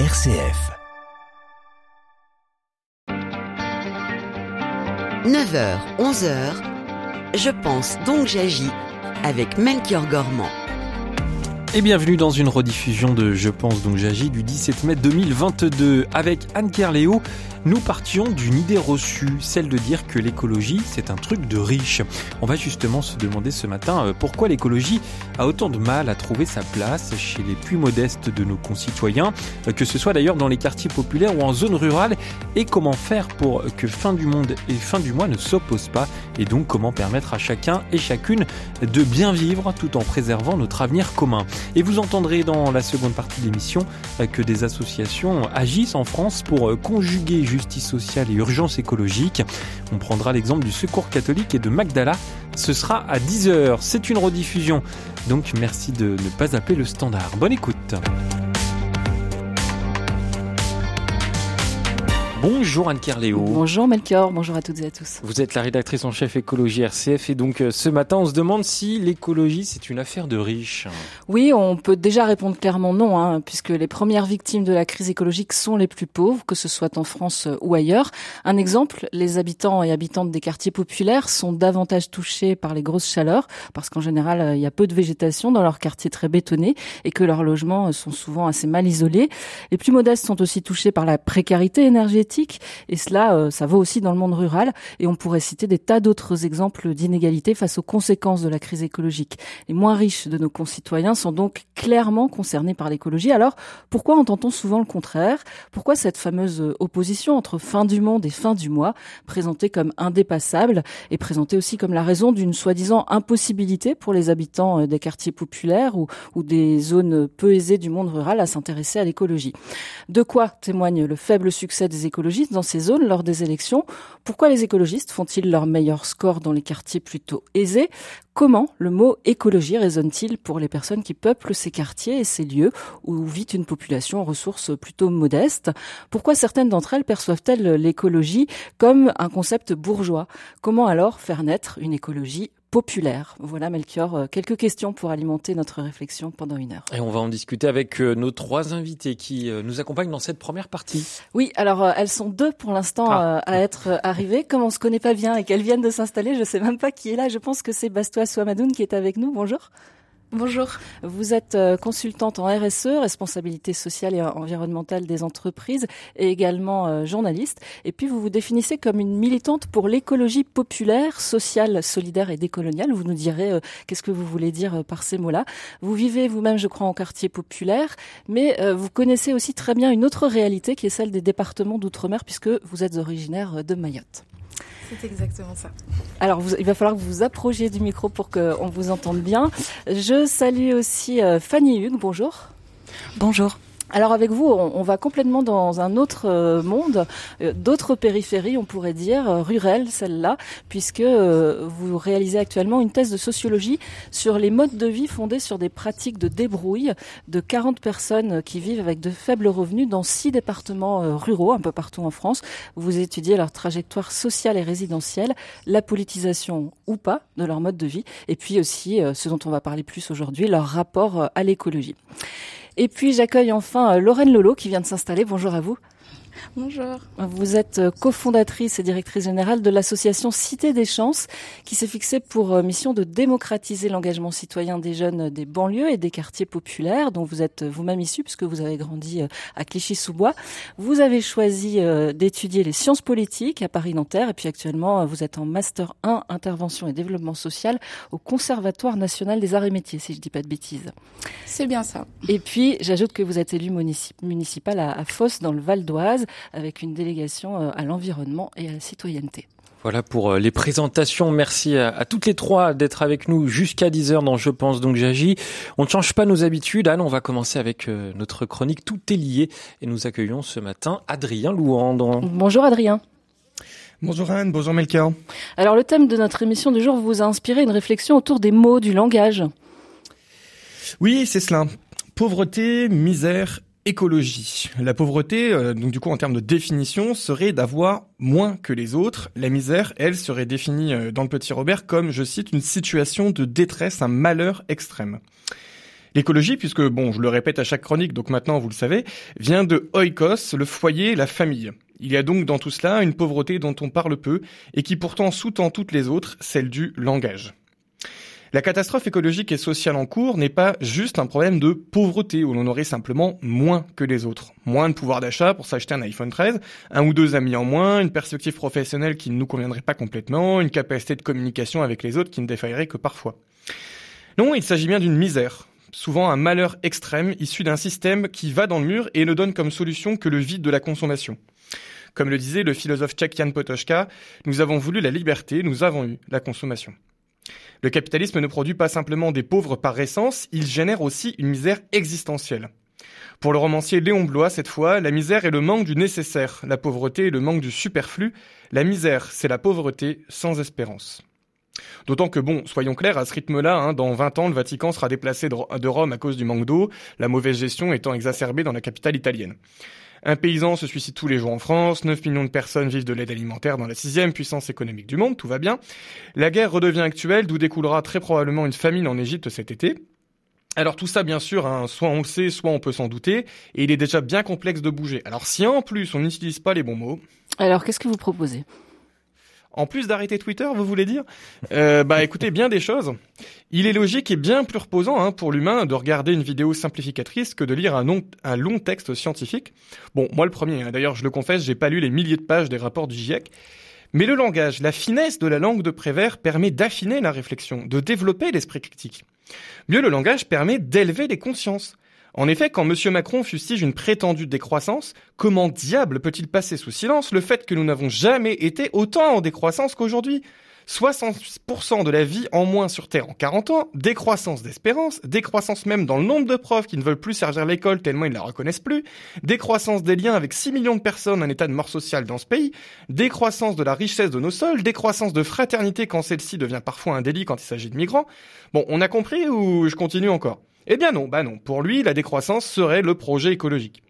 RCF. 9h, 11h, je pense donc j'agis avec Melchior Gormand. Et bienvenue dans une rediffusion de Je pense donc j'agis du 17 mai 2022 avec Anne Kerléo nous partions d'une idée reçue, celle de dire que l'écologie, c'est un truc de riche. On va justement se demander ce matin euh, pourquoi l'écologie a autant de mal à trouver sa place chez les plus modestes de nos concitoyens, euh, que ce soit d'ailleurs dans les quartiers populaires ou en zone rurale, et comment faire pour que fin du monde et fin du mois ne s'opposent pas, et donc comment permettre à chacun et chacune de bien vivre tout en préservant notre avenir commun. Et vous entendrez dans la seconde partie de l'émission euh, que des associations agissent en France pour conjuguer justice sociale et urgence écologique. On prendra l'exemple du Secours catholique et de Magdala. Ce sera à 10h. C'est une rediffusion. Donc merci de ne pas appeler le standard. Bonne écoute. Bonjour Anne Kerléo. Bonjour Melchior, bonjour à toutes et à tous. Vous êtes la rédactrice en chef écologie RCF et donc euh, ce matin on se demande si l'écologie c'est une affaire de riches. Oui, on peut déjà répondre clairement non, hein, puisque les premières victimes de la crise écologique sont les plus pauvres, que ce soit en France euh, ou ailleurs. Un exemple, les habitants et habitantes des quartiers populaires sont davantage touchés par les grosses chaleurs, parce qu'en général euh, il y a peu de végétation dans leurs quartiers très bétonnés et que leurs logements sont souvent assez mal isolés. Les plus modestes sont aussi touchés par la précarité énergétique et cela, euh, ça vaut aussi dans le monde rural. Et on pourrait citer des tas d'autres exemples d'inégalités face aux conséquences de la crise écologique. Les moins riches de nos concitoyens sont donc clairement concernés par l'écologie. Alors, pourquoi entend-on souvent le contraire? Pourquoi cette fameuse opposition entre fin du monde et fin du mois, présentée comme indépassable et présentée aussi comme la raison d'une soi-disant impossibilité pour les habitants euh, des quartiers populaires ou, ou des zones peu aisées du monde rural à s'intéresser à l'écologie? De quoi témoigne le faible succès des dans ces zones lors des élections. Pourquoi les écologistes font-ils leur meilleur score dans les quartiers plutôt aisés? Comment le mot écologie résonne-t-il pour les personnes qui peuplent ces quartiers et ces lieux où vit une population aux ressources plutôt modestes? Pourquoi certaines d'entre elles perçoivent-elles l'écologie comme un concept bourgeois? Comment alors faire naître une écologie populaire. Voilà Melchior, euh, quelques questions pour alimenter notre réflexion pendant une heure. Et on va en discuter avec euh, nos trois invités qui euh, nous accompagnent dans cette première partie. Oui, alors elles sont deux pour l'instant ah. à être arrivées. Comme on se connaît pas bien et qu'elles viennent de s'installer, je sais même pas qui est là. Je pense que c'est Bastois Swamadoun qui est avec nous. Bonjour. Bonjour. Vous êtes euh, consultante en RSE, responsabilité sociale et environnementale des entreprises, et également euh, journaliste. Et puis vous vous définissez comme une militante pour l'écologie populaire, sociale, solidaire et décoloniale. Vous nous direz euh, qu'est-ce que vous voulez dire par ces mots-là. Vous vivez vous-même, je crois, en quartier populaire, mais vous connaissez aussi très bien une autre réalité qui est celle des départements d'outre-mer, puisque vous êtes originaire de Mayotte. C'est exactement ça. Alors, il va falloir que vous vous approchiez du micro pour qu'on vous entende bien. Je salue aussi euh, Fanny Hugues. Bonjour. Bonjour. Alors avec vous, on, va complètement dans un autre euh, monde, euh, d'autres périphéries, on pourrait dire, euh, rurales, celle-là, puisque vous réalisez actuellement une thèse de sociologie sur les modes de vie fondés sur des pratiques de débrouille de 40 personnes qui vivent avec de faibles revenus dans six départements ruraux, un peu partout en France. Vous étudiez leur trajectoire sociale et résidentielle, la politisation ou pas de leur mode de vie, et puis aussi, ce dont on va parler plus aujourd'hui, leur rapport à l'écologie. Et puis j'accueille enfin euh, Lorraine Lolo qui vient de s'installer. Bonjour à vous. Bonjour. Vous êtes euh, cofondatrice et directrice générale de l'association Cité des Chances, qui s'est fixée pour euh, mission de démocratiser l'engagement citoyen des jeunes des banlieues et des quartiers populaires, dont vous êtes vous-même issu, puisque vous avez grandi à Clichy-sous-Bois. Vous avez choisi d'étudier les sciences politiques à Paris-Nanterre, et puis actuellement, vous êtes en Master 1 Intervention et Développement Social au Conservatoire National des Arts et Métiers, si je dis pas de bêtises. C'est bien ça. Et puis, j'ajoute que vous êtes élu municipal à, à Fosse, dans le Val d'Oise avec une délégation euh, à l'environnement et à la citoyenneté. Voilà pour euh, les présentations. Merci à, toutes les trois d'être avec nous jusqu'à 10h dans Je pense donc j'agis. On ne change pas nos habitudes. Anne, on va commencer avec euh, notre chronique Tout est lié et nous accueillons ce matin Adrien Louandre. Bonjour Adrien. Bonjour Anne, bonjour Melchior. Alors le thème de notre émission du jour vous a inspiré une réflexion autour des mots, du langage. Oui, c'est cela. Pauvreté, misère, écologie. La pauvreté, euh, donc du coup en termes de définition, serait d'avoir moins que les autres. La misère, elle, serait définie euh, dans le petit Robert comme, je cite, une situation de détresse, un malheur extrême. L'écologie, puisque, bon, je le répète à chaque chronique, donc maintenant vous le savez, vient de oikos, le foyer, la famille. Il y a donc dans tout cela une pauvreté dont on parle peu et qui pourtant sous-tend toutes les autres, celle du langage. La catastrophe écologique et sociale en cours n'est pas juste un problème de pauvreté où l'on aurait simplement moins que les autres. Moins de pouvoir d'achat pour s'acheter un iPhone 13, un ou deux amis en moins, une perspective professionnelle qui ne nous conviendrait pas complètement, une capacité de communication avec les autres qui ne défaillerait que parfois. Non, il s'agit bien d'une misère, souvent un malheur extrême issu d'un système qui va dans le mur et ne donne comme solution que le vide de la consommation. Comme le disait le philosophe tchèque Jan nous avons voulu la liberté, nous avons eu la consommation. Le capitalisme ne produit pas simplement des pauvres par essence, il génère aussi une misère existentielle. Pour le romancier Léon Blois, cette fois, la misère est le manque du nécessaire, la pauvreté est le manque du superflu, la misère, c'est la pauvreté sans espérance. D'autant que, bon, soyons clairs, à ce rythme-là, hein, dans 20 ans, le Vatican sera déplacé de Rome à cause du manque d'eau, la mauvaise gestion étant exacerbée dans la capitale italienne. Un paysan se suicide tous les jours en France, 9 millions de personnes vivent de l'aide alimentaire dans la sixième puissance économique du monde, tout va bien. La guerre redevient actuelle, d'où découlera très probablement une famine en Égypte cet été. Alors tout ça, bien sûr, hein, soit on le sait, soit on peut s'en douter, et il est déjà bien complexe de bouger. Alors si en plus on n'utilise pas les bons mots... Alors qu'est-ce que vous proposez? En plus d'arrêter Twitter, vous voulez dire? Euh, Bah écoutez, bien des choses. Il est logique et bien plus reposant hein, pour l'humain de regarder une vidéo simplificatrice que de lire un, long texte scientifique. Bon, moi le premier, hein. d'ailleurs je le confesse, j'ai pas lu les milliers de pages des rapports du GIEC. Mais le langage, la finesse de la langue de Prévert permet d'affiner la réflexion, de développer l'esprit critique. Mieux, le langage permet d'élever les consciences. En effet, quand M. Macron fustige une prétendue décroissance, comment diable peut-il passer sous silence le fait que nous n'avons jamais été autant en décroissance qu'aujourd'hui? 60% de la vie en moins sur Terre en 40 ans, décroissance d'espérance, décroissance même dans le nombre de profs qui ne veulent plus servir l'école tellement ils ne la reconnaissent plus, décroissance des liens avec 6 millions de personnes en état de mort sociale dans ce pays, décroissance de la richesse de nos sols, décroissance de fraternité quand celle-ci devient parfois un délit quand il s'agit de migrants. Bon, on a compris ou je continue encore? Eh bien non, bah non. Pour lui, la décroissance serait le projet écologique.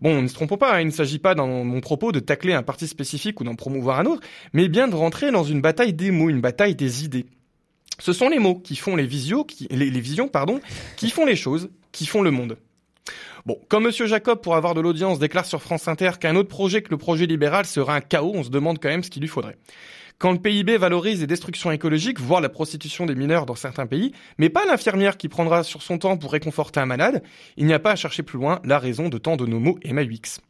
Bon, ne se trompons pas, hein, il ne s'agit pas dans mon propos de tacler un parti spécifique ou d'en promouvoir un autre, mais bien de rentrer dans une bataille des mots, une bataille des idées. Ce sont les mots qui font les, visions, pardon, qui font les choses, qui font le monde. Bon, comme Monsieur Jacob, pour avoir de l'audience, déclare sur France Inter qu'un autre projet que le projet libéral sera un chaos, on se demande quand même ce qu'il lui faudrait. Quand le PIB valorise les destructions écologiques, voire la prostitution des mineurs dans certains pays, mais pas l'infirmière qui prendra sur son temps pour réconforter un malade, il n'y a pas à chercher plus loin la raison de tant de nos mots Emma UX.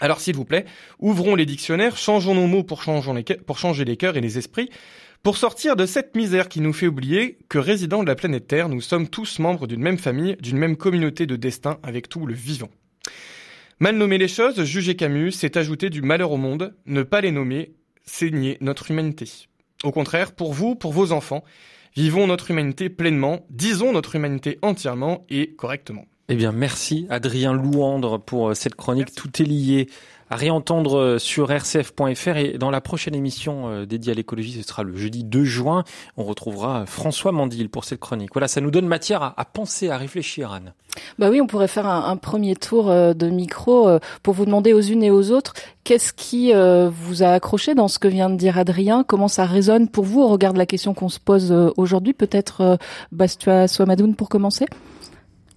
Alors s'il vous plaît, ouvrons les dictionnaires, changeons nos mots pour changer les, pour changer les cœurs et les esprits, pour sortir de cette misère qui nous fait oublier que résidents de la planète Terre, nous sommes tous membres d'une même famille, d'une même communauté de destin avec tout le vivant. Mal nommer les choses, juger Camus, c'est ajouter du malheur au monde, ne pas les nommer, c'est nier notre humanité. Au contraire, pour vous, pour vos enfants, vivons notre humanité pleinement, disons notre humanité entièrement et correctement. Eh bien, merci Adrien Louandre pour euh, cette chronique. Tout est lié à réentendre euh, sur rcf.fr et dans la prochaine émission euh, dédiée à l'écologie, ce sera le jeudi 2 juin, on retrouvera François Mandil pour cette chronique. Voilà, ça nous donne matière à, penser, à réfléchir, Anne. Bah oui, on pourrait faire un, premier tour euh, de micro pour vous demander aux unes et aux autres qu'est-ce qui vous a accroché dans ce que vient de dire Adrien, comment ça résonne pour vous au regard de la question qu'on se pose aujourd'hui, peut-être Bastua Swamadoun pour commencer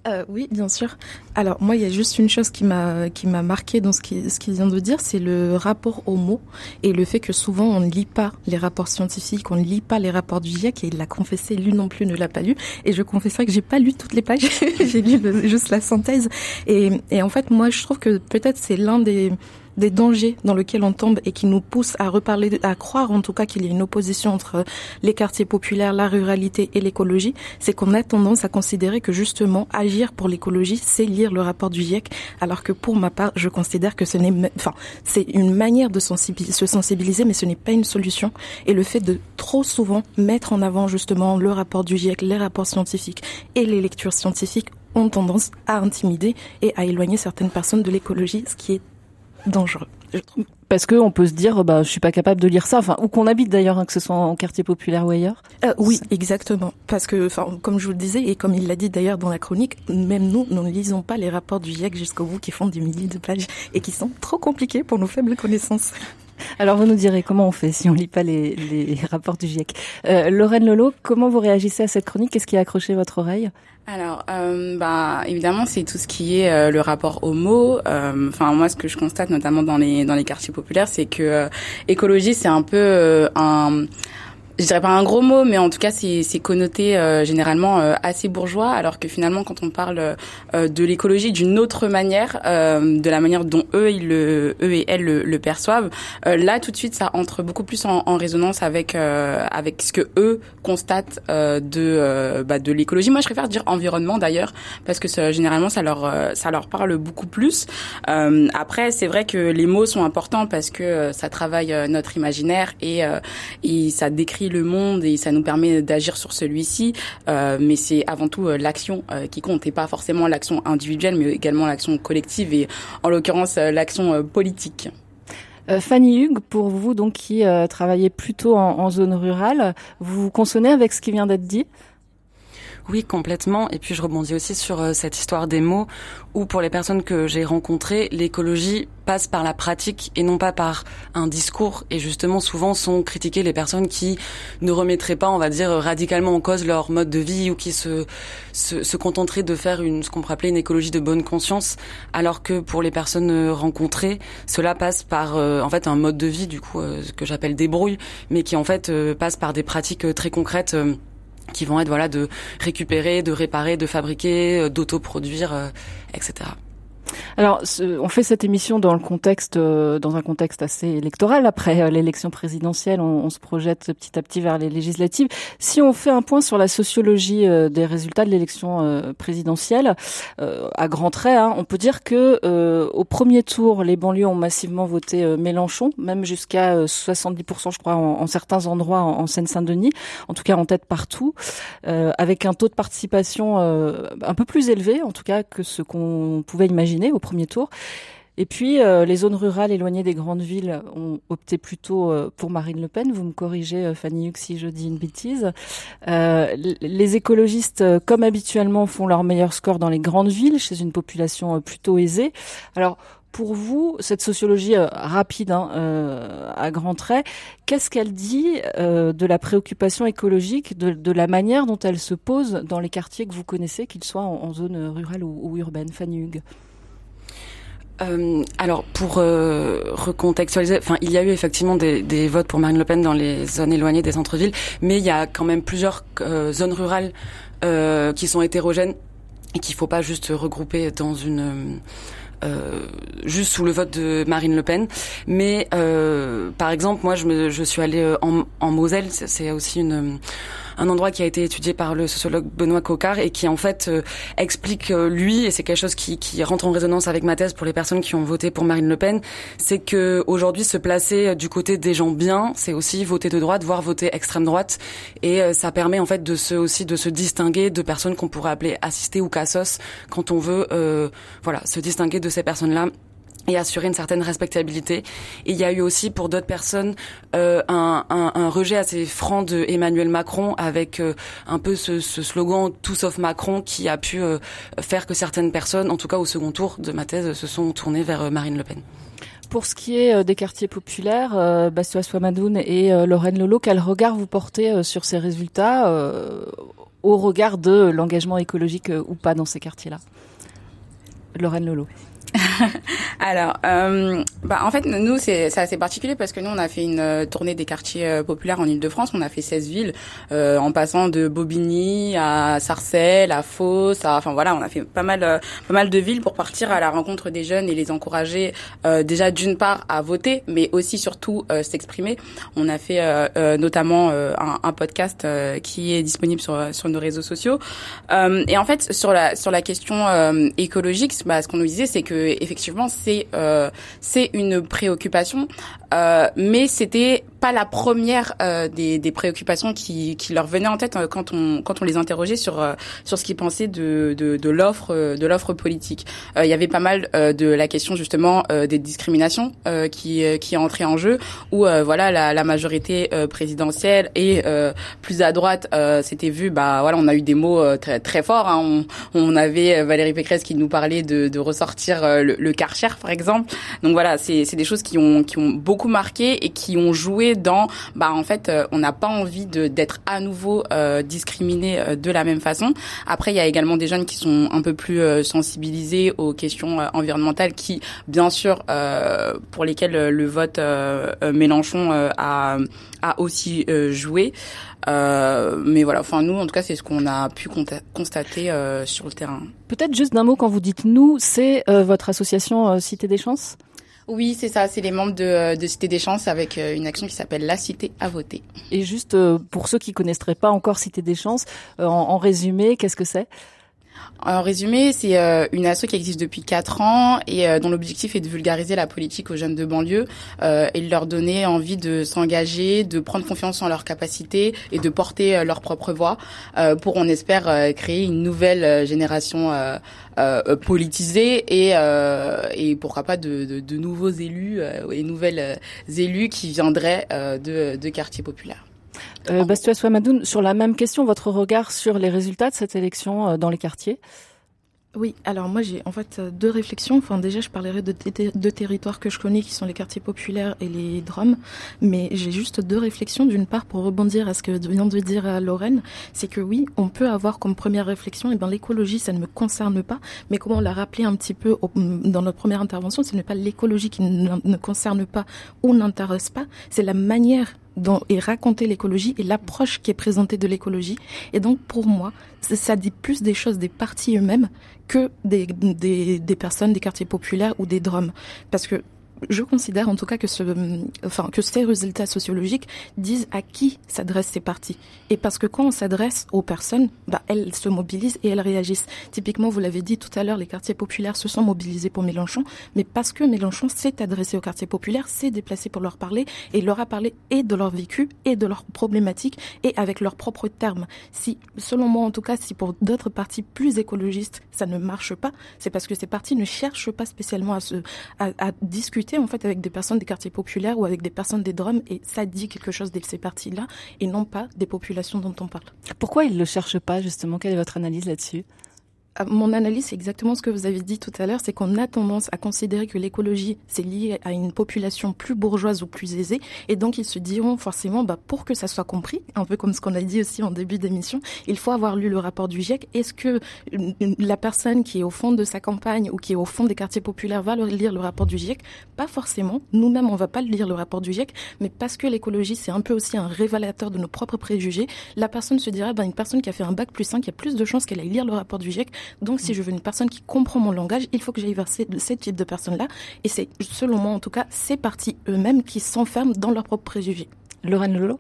euh, oui, bien sûr. Alors moi, il y a juste une chose qui m'a qui m'a marqué dans ce qu'il ce qu'il vient de dire, c'est le rapport aux mots et le fait que souvent on ne lit pas les rapports scientifiques, on ne lit pas les rapports du GIEC et il l'a confessé, lui non plus ne l'a pas lu. Et je confesserai que j'ai pas lu toutes les pages, j'ai lu juste la synthèse. Et et en fait, moi, je trouve que peut-être c'est l'un des des dangers dans lesquels on tombe et qui nous poussent à reparler, à croire en tout cas qu'il y a une opposition entre les quartiers populaires, la ruralité et l'écologie, c'est qu'on a tendance à considérer que justement agir pour l'écologie, c'est lire le rapport du GIEC, alors que pour ma part, je considère que ce n'est, enfin, c'est une manière de se sensibiliser, mais ce n'est pas une solution. Et le fait de trop souvent mettre en avant justement le rapport du GIEC, les rapports scientifiques et les lectures scientifiques ont tendance à intimider et à éloigner certaines personnes de l'écologie, ce qui est dangereux. Parce qu'on peut se dire, bah, je suis pas capable de lire ça, enfin, où qu'on habite d'ailleurs, hein, que ce soit en quartier populaire ou ailleurs. Euh, oui, exactement. Parce que, enfin, comme je vous le disais, et comme il l'a dit d'ailleurs dans la chronique, même nous, nous ne lisons pas les rapports du GIEC jusqu'au bout, qui font des milliers de pages et qui sont trop compliqués pour nos faibles connaissances. Alors vous nous direz comment on fait si on lit pas les, les rapports du GIEC. Euh, Lorraine Lolo, comment vous réagissez à cette chronique? Qu'est-ce qui a accroché votre oreille? Alors, euh, bah, évidemment, c'est tout ce qui est euh, le rapport au mot. Euh, enfin, moi, ce que je constate, notamment dans les dans les quartiers populaires, c'est que écologie, c'est un peu un je dirais pas un gros mot, mais en tout cas, c'est connoté euh, généralement euh, assez bourgeois, alors que finalement, quand on parle euh, de l'écologie d'une autre manière, de la manière dont eux, ils le, eux et elles le, perçoivent, là, tout de suite, ça entre beaucoup plus en, en résonance avec avec ce que eux constatent de bah, de l'écologie. Moi, je préfère dire environnement d'ailleurs, parce que ça, généralement, ça leur ça leur parle beaucoup plus. après, c'est vrai que les mots sont importants parce que ça travaille notre imaginaire et et ça décrit le monde et ça nous permet d'agir sur celui-ci. Euh, mais c'est avant tout euh, l'action euh, qui compte et pas forcément l'action individuelle, mais également l'action collective et en l'occurrence l'action politique. Fanny Hugues, pour vous donc qui travaillez plutôt en, en, zone rurale, vous consonnez avec ce qui vient d'être dit? Oui, complètement. Et puis je rebondis aussi sur euh, cette histoire des mots, où pour les personnes que j'ai rencontrées, l'écologie passe par la pratique et non pas par un discours. Et justement, souvent sont critiquées les personnes qui ne remettraient pas, on va dire, radicalement en cause leur mode de vie ou qui se, se, se contenteraient de faire une, ce qu'on pourrait appeler une écologie de bonne conscience, alors que pour les personnes euh, rencontrées, cela passe par euh, en fait un mode de vie, du coup, ce que j'appelle débrouille, mais qui en fait passe par des pratiques très concrètes qui vont être voilà de récupérer, de réparer, de fabriquer, euh, d'autoproduire, euh, etc. Alors, on fait cette émission dans le contexte, euh, dans un contexte assez électoral. Après euh, l'élection présidentielle, on, se projette petit à petit vers les législatives. Si on fait un point sur la sociologie euh, des résultats de l'élection présidentielle, à grands traits, hein, on peut dire que au premier tour, les banlieues ont massivement voté Mélenchon, même jusqu'à 70%, je crois, en, certains endroits en, Seine-Saint-Denis, en tout cas en tête partout, avec un taux de participation un peu plus élevé, en tout cas que ce qu'on pouvait imaginer au premier tour. Et puis, euh, les zones rurales éloignées des grandes villes ont opté plutôt euh, pour Marine Le Pen. Vous me corrigez, euh, Fanny Huck, si je dis une bêtise. les écologistes, comme habituellement, font leur meilleur score dans les grandes villes, chez une population plutôt aisée. Alors, pour vous, cette sociologie rapide, hein, à grands traits, qu'est-ce qu'elle dit de la préoccupation écologique, de, la manière dont elle se pose dans les quartiers que vous connaissez, qu'ils soient en, zone rurale ou, ou urbaine Fanny Hugues euh, alors pour euh, recontextualiser, enfin il y a eu effectivement des, des, votes pour Marine Le Pen dans les zones éloignées des centres-villes, mais il y a quand même plusieurs euh, zones rurales euh, qui sont hétérogènes et qu'il faut pas juste regrouper dans une juste sous le vote de Marine Le Pen. Mais par exemple, moi je, me, je suis allée en, en Moselle, c'est aussi une un endroit qui a été étudié par le sociologue Benoît Cocard et qui en fait euh, explique euh, lui et c'est quelque chose qui, qui rentre en résonance avec ma thèse pour les personnes qui ont voté pour Marine Le Pen, c'est que aujourd'hui se placer euh, du côté des gens bien, c'est aussi voter de droite, voire voter extrême droite. Et ça permet en fait de se aussi de se distinguer de personnes qu'on pourrait appeler assistés ou cassos quand on veut euh, voilà se distinguer de ces personnes là et assurer une certaine respectabilité. Il y a eu aussi pour d'autres personnes euh, un, rejet assez franc de Emmanuel Macron avec euh, un peu ce, slogan tout sauf Macron qui a pu euh, faire que certaines personnes, en tout cas au second tour de ma thèse, se sont tournées vers Marine Le Pen. Pour ce qui est des quartiers populaires, Bastien Swamadoun et Lorraine Lolo, quel regard vous portez sur ces résultats au regard de l'engagement écologique ou pas dans ces quartiers-là? Lorraine Lolo. Alors, euh, bah en fait, nous c'est assez particulier parce que nous on a fait une euh, tournée des quartiers euh, populaires en Ile-de-France. On a fait 16 villes, euh, en passant de Bobigny à Sarcelles, à Fos, enfin voilà, on a fait pas mal, euh, pas mal de villes pour partir à la rencontre des jeunes et les encourager déjà d'une part à voter, mais aussi surtout s'exprimer. On a fait notamment un, un, podcast qui est disponible sur sur nos réseaux sociaux. et en fait, sur la sur la question écologique, bah, ce qu'on nous disait, c'est que effectivement c'est euh, c'est une préoccupation, euh, mais c'était pas la première euh, des, des, préoccupations qui, qui leur venaient en tête euh, quand on quand on les interrogeait sur euh, sur ce qu'ils pensaient de de, l'offre de l'offre politique. il y avait pas mal de la question justement des discriminations qui qui entraient en jeu où voilà la, la majorité présidentielle et plus à droite c'était vu bah voilà on a eu des mots très très forts hein. on, on avait Valérie Pécresse qui nous parlait de, de ressortir le, le Karcher par exemple donc voilà c'est c'est des choses qui ont qui ont beaucoup marqué et qui ont joué dans, bah en fait, on n'a pas envie d'être à nouveau discriminé de la même façon. Après, il y a également des jeunes qui sont un peu plus sensibilisés aux questions environnementales, qui, bien sûr, pour lesquelles le vote Mélenchon a a aussi joué. Euh, mais voilà, enfin nous, en tout cas, c'est ce qu'on a pu constater euh, sur le terrain. Peut-être juste d'un mot quand vous dites nous, c'est euh, votre association Cité des Chances? Oui, c'est ça, c'est les membres de, de, Cité des Chances avec une action qui s'appelle La Cité à voter. Et juste pour ceux qui connaîtraient pas encore Cité des Chances, en résumé, qu'est-ce que c'est? En résumé, c'est euh, une asso qui existe depuis quatre ans et euh, dont l'objectif est de vulgariser la politique aux jeunes de banlieue euh, et de leur donner envie de s'engager, de prendre confiance en leurs capacités et de porter leur propre voix pour, on espère, créer une nouvelle génération politisée et, pourquoi pas de nouveaux élus et nouvelles élus qui viendraient de, de quartiers populaires. Euh, Bastua Swamadoun, sur la même question, votre regard sur les résultats de cette élection euh, dans les quartiers? Oui, alors moi j'ai en fait euh, deux réflexions. Enfin déjà je parlerai de deux territoires que je connais qui sont les quartiers populaires et les Drômes, mais j'ai juste deux réflexions. D'une part pour rebondir à ce que vient de dire euh, Lorraine, c'est que oui, on peut avoir comme première réflexion, et eh ben l'écologie ça ne me concerne pas, mais comme on l'a rappelé un petit peu dans notre première intervention, ce n'est pas l'écologie qui ne concerne pas ou n'intéresse pas, c'est la manière dont est raconter l'écologie et l'approche qui est présentée de l'écologie. Et donc pour moi, ça dit plus des choses des partis eux-mêmes que des, des, des, personnes des quartiers populaires ou des drômes. Parce que je considère en tout cas que, ces résultats sociologiques disent à qui s'adressent ces partis. Et parce que quand on s'adresse aux personnes, bah, elles se mobilisent et elles réagissent. Typiquement, vous l'avez dit tout à l'heure, les quartiers populaires se sont mobilisés pour Mélenchon, mais parce que Mélenchon s'est adressé aux quartiers populaires, s'est déplacé pour leur parler et leur a parlé et de leur vécu et de leurs problématiques et avec leurs propres termes. Si, selon moi en tout cas, si pour d'autres partis plus écologistes ça ne marche pas, c'est parce que ces partis ne cherchent pas spécialement à discuter en fait avec des personnes des quartiers populaires ou avec des personnes des Drômes et ça dit quelque chose de ces parties-là et non pas des populations dont on parle. Pourquoi ils ne le cherchent pas justement? Quelle est votre analyse là-dessus? Mon analyse, c'est exactement ce que vous avez dit tout à l'heure, c'est qu'on a tendance à considérer que l'écologie, c'est lié à une population plus bourgeoise ou plus aisée, et donc ils se diront forcément, bah, pour que ça soit compris, un peu comme ce qu'on a dit aussi en début d'émission, il faut avoir lu le rapport du GIEC. Est-ce que la personne qui est au fond de sa campagne ou qui est au fond des quartiers populaires va lire le rapport du GIEC? Pas forcément. Nous-mêmes, on va pas lire le rapport du GIEC, mais parce que l'écologie, c'est un peu aussi un révélateur de nos propres préjugés, la personne se dira, bah, une personne qui a fait un bac plus 5, il y a plus de chances qu'elle aille lire le rapport du GIEC donc, si je veux une personne qui comprend mon langage, il faut que j'aille vers ces, ces types de personnes-là. Et c'est, selon moi en tout cas, ces partis eux-mêmes qui s'enferment dans leurs propres préjugés. Lorraine Lolo?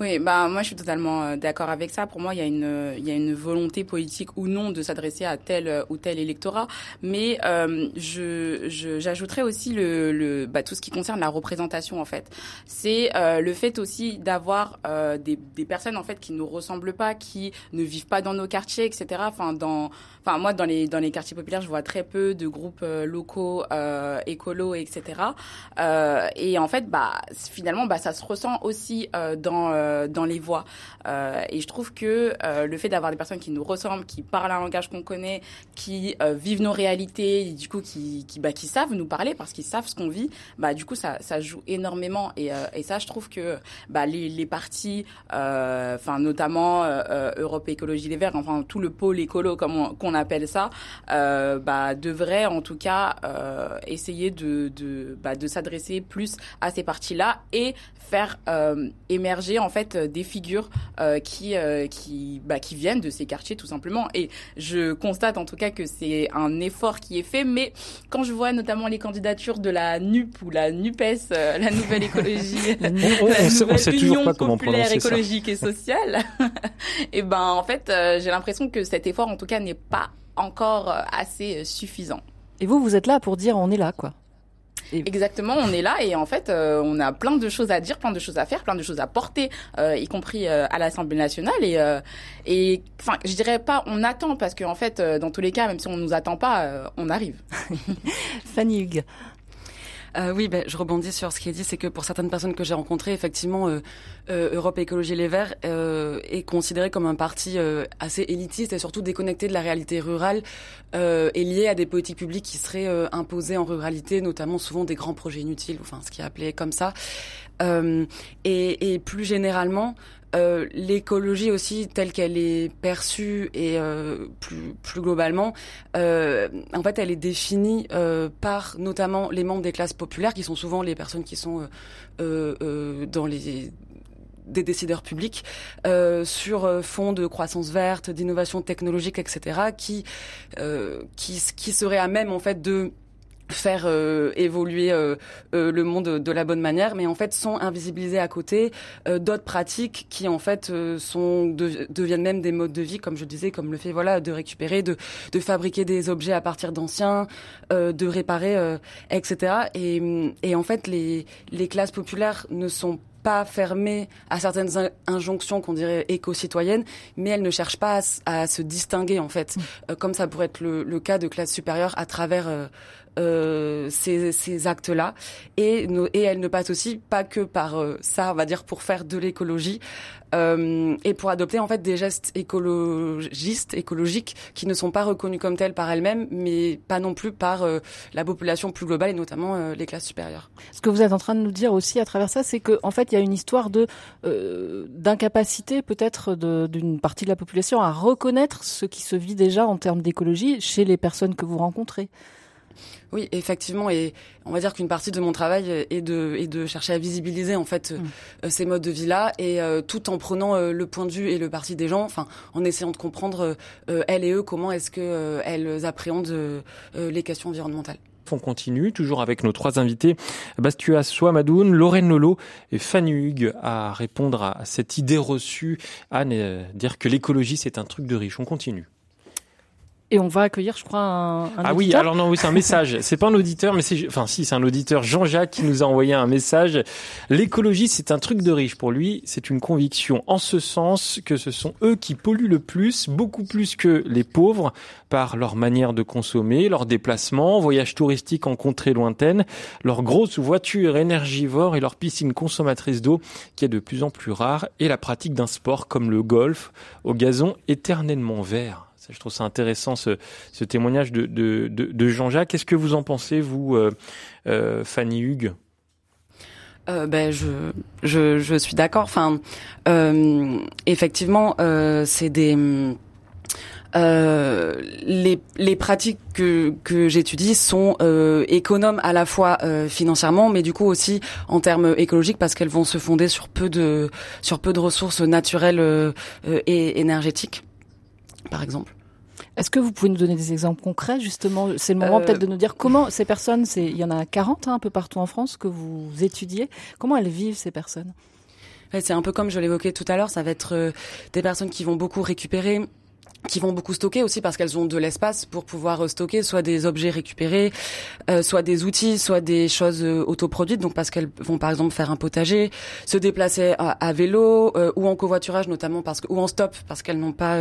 Oui, bah moi je suis totalement euh, d'accord avec ça. Pour moi, il y a une il y a une volonté politique ou non de s'adresser à tel euh, ou tel électorat, mais euh, je j'ajouterais aussi le, le bah, tout ce qui concerne la représentation en fait. C'est euh, le fait aussi d'avoir euh, des des personnes en fait qui nous ressemblent pas, qui ne vivent pas dans nos quartiers, etc. Enfin dans enfin moi dans les dans les quartiers populaires, je vois très peu de groupes locaux euh, écolos, etc. et en fait, bah finalement, bah ça se ressent aussi dans euh, dans les voix. Euh, et je trouve que euh, le fait d'avoir des personnes qui nous ressemblent, qui parlent un langage qu'on connaît, qui vivent nos réalités, du coup qui qui, bah, qui savent nous parler parce qu'ils savent ce qu'on vit, bah du coup ça ça joue énormément. Et, et ça, je trouve que bah les les partis, enfin notamment Europe Écologie Les Verts, enfin tout le pôle écolo comme qu'on appelle ça, bah devrait en tout cas essayer de de bah, de s'adresser plus à ces partis-là et faire émerger en fait euh, des figures euh, qui euh, qui bah, qui viennent de ces quartiers tout simplement. Et je constate en tout cas que c'est un effort qui est fait. Mais quand je vois notamment les candidatures de la NUP ou la Nupes, la nouvelle écologie, la on, sait, toujours pas comment populaire écologique et sociale, et ben en fait j'ai l'impression que cet effort en tout cas n'est pas encore assez suffisant. Et vous, vous êtes là pour dire on est là, quoi. Exactement, on est là et en fait, euh, on a plein de choses à dire, plein de choses à faire, plein de choses à porter, euh, y compris euh, à l'Assemblée nationale. Et, et enfin, je dirais pas on attend parce qu'en fait, dans tous les cas, même si on nous attend pas, on arrive. Fanny Hugues. Euh, oui, ben, je rebondis sur ce qui est dit, c'est que pour certaines personnes que j'ai rencontrées, effectivement, euh, euh, Europe Écologie Les Verts est considéré comme un parti assez élitiste et surtout déconnecté de la réalité rurale et lié à des politiques publiques qui seraient imposées en ruralité, notamment souvent des grands projets inutiles, enfin ce qui est appelé comme ça. et, plus généralement, euh, l'écologie aussi telle qu'elle est perçue et euh, plus, globalement, euh, en fait, elle est définie par notamment les membres des classes populaires, qui sont souvent les personnes qui sont dans les décideurs publics sur fond de croissance verte, d'innovation technologique, etc., qui qui qui serait à même en fait de faire euh, évoluer euh, euh, le monde de la bonne manière, mais en fait sont invisibilisés à côté d'autres pratiques qui en fait sont deviennent même des modes de vie, comme je disais, comme le fait voilà de récupérer, de, de fabriquer des objets à partir d'anciens, de réparer, etc. Et, et en fait les les classes populaires ne sont pas fermées à certaines injonctions qu'on dirait éco-citoyennes, mais elles ne cherchent pas à, se distinguer en fait, mmh. comme ça pourrait être le, le, cas de classes supérieures à travers euh, ces, ces actes-là et, et elles ne passent aussi pas que par euh, ça, on va dire, pour faire de l'écologie euh, et pour adopter en fait des gestes écologistes, écologiques, qui ne sont pas reconnus comme tels par elles-mêmes, mais pas non plus par euh, la population plus globale et notamment euh, les classes supérieures. Ce que vous êtes en train de nous dire aussi à travers ça, c'est qu'en en fait il y a une histoire de d'incapacité peut-être d'une partie de la population à reconnaître ce qui se vit déjà en termes d'écologie chez les personnes que vous rencontrez. Oui, effectivement, et on va dire qu'une partie de mon travail est de, est de chercher à visibiliser en fait mm. euh, ces modes de vie-là, et euh, tout en prenant euh, le point de vue et le parti des gens, enfin en essayant de comprendre elles et eux comment est-ce que elles appréhendent les questions environnementales. On continue, toujours avec nos trois invités, Bastua Swamadoun, Lorraine Lolo et Fanny Hugues, à répondre à cette idée reçue, à dire que l'écologie c'est un truc de riche. On continue. Et on va accueillir, je crois, un, un ah oui, alors non, oui, c'est un message. c'est pas un auditeur, mais c'est, enfin si, c'est un auditeur, Jean-Jacques, qui nous a envoyé un message. L'écologie, c'est un truc de riche. Pour lui, c'est une conviction en ce sens que ce sont eux qui polluent le plus, beaucoup plus que les pauvres, par leur manière de consommer, leurs déplacements, voyages touristiques en contrées lointaines, leurs grosses voitures énergivores et leur piscine consommatrice d'eau, qui est de plus en plus rare, et la pratique d'un sport comme le golf, au gazon éternellement vert. Je trouve ça intéressant ce, ce témoignage de, de, de, de Jean-Jacques. Qu'est-ce que vous en pensez, vous, euh, euh, Fanny Hugues? Euh, ben je, je, je suis d'accord. Enfin, euh, effectivement, euh, c'est des euh, les, les pratiques que, que j'étudie sont euh, économes à la fois euh, financièrement, mais du coup aussi en termes écologiques parce qu'elles vont se fonder sur peu de sur peu de ressources naturelles et énergétiques, par exemple. Est-ce que vous pouvez nous donner des exemples concrets justement? C'est le moment peut-être de nous dire comment ces personnes, c'est il y en a 40 hein, un peu partout en France que vous étudiez, comment elles vivent ces personnes? C'est un peu comme je l'évoquais tout à l'heure, ça va être des personnes qui vont beaucoup récupérer qui vont beaucoup stocker aussi parce qu'elles ont de l'espace pour pouvoir euh, stocker soit des objets récupérés, euh, soit des outils, soit des choses euh, autoproduites. Donc parce qu'elles vont par exemple faire un potager, se déplacer à, vélo ou en covoiturage notamment parce que ou en stop parce qu'elles n'ont pas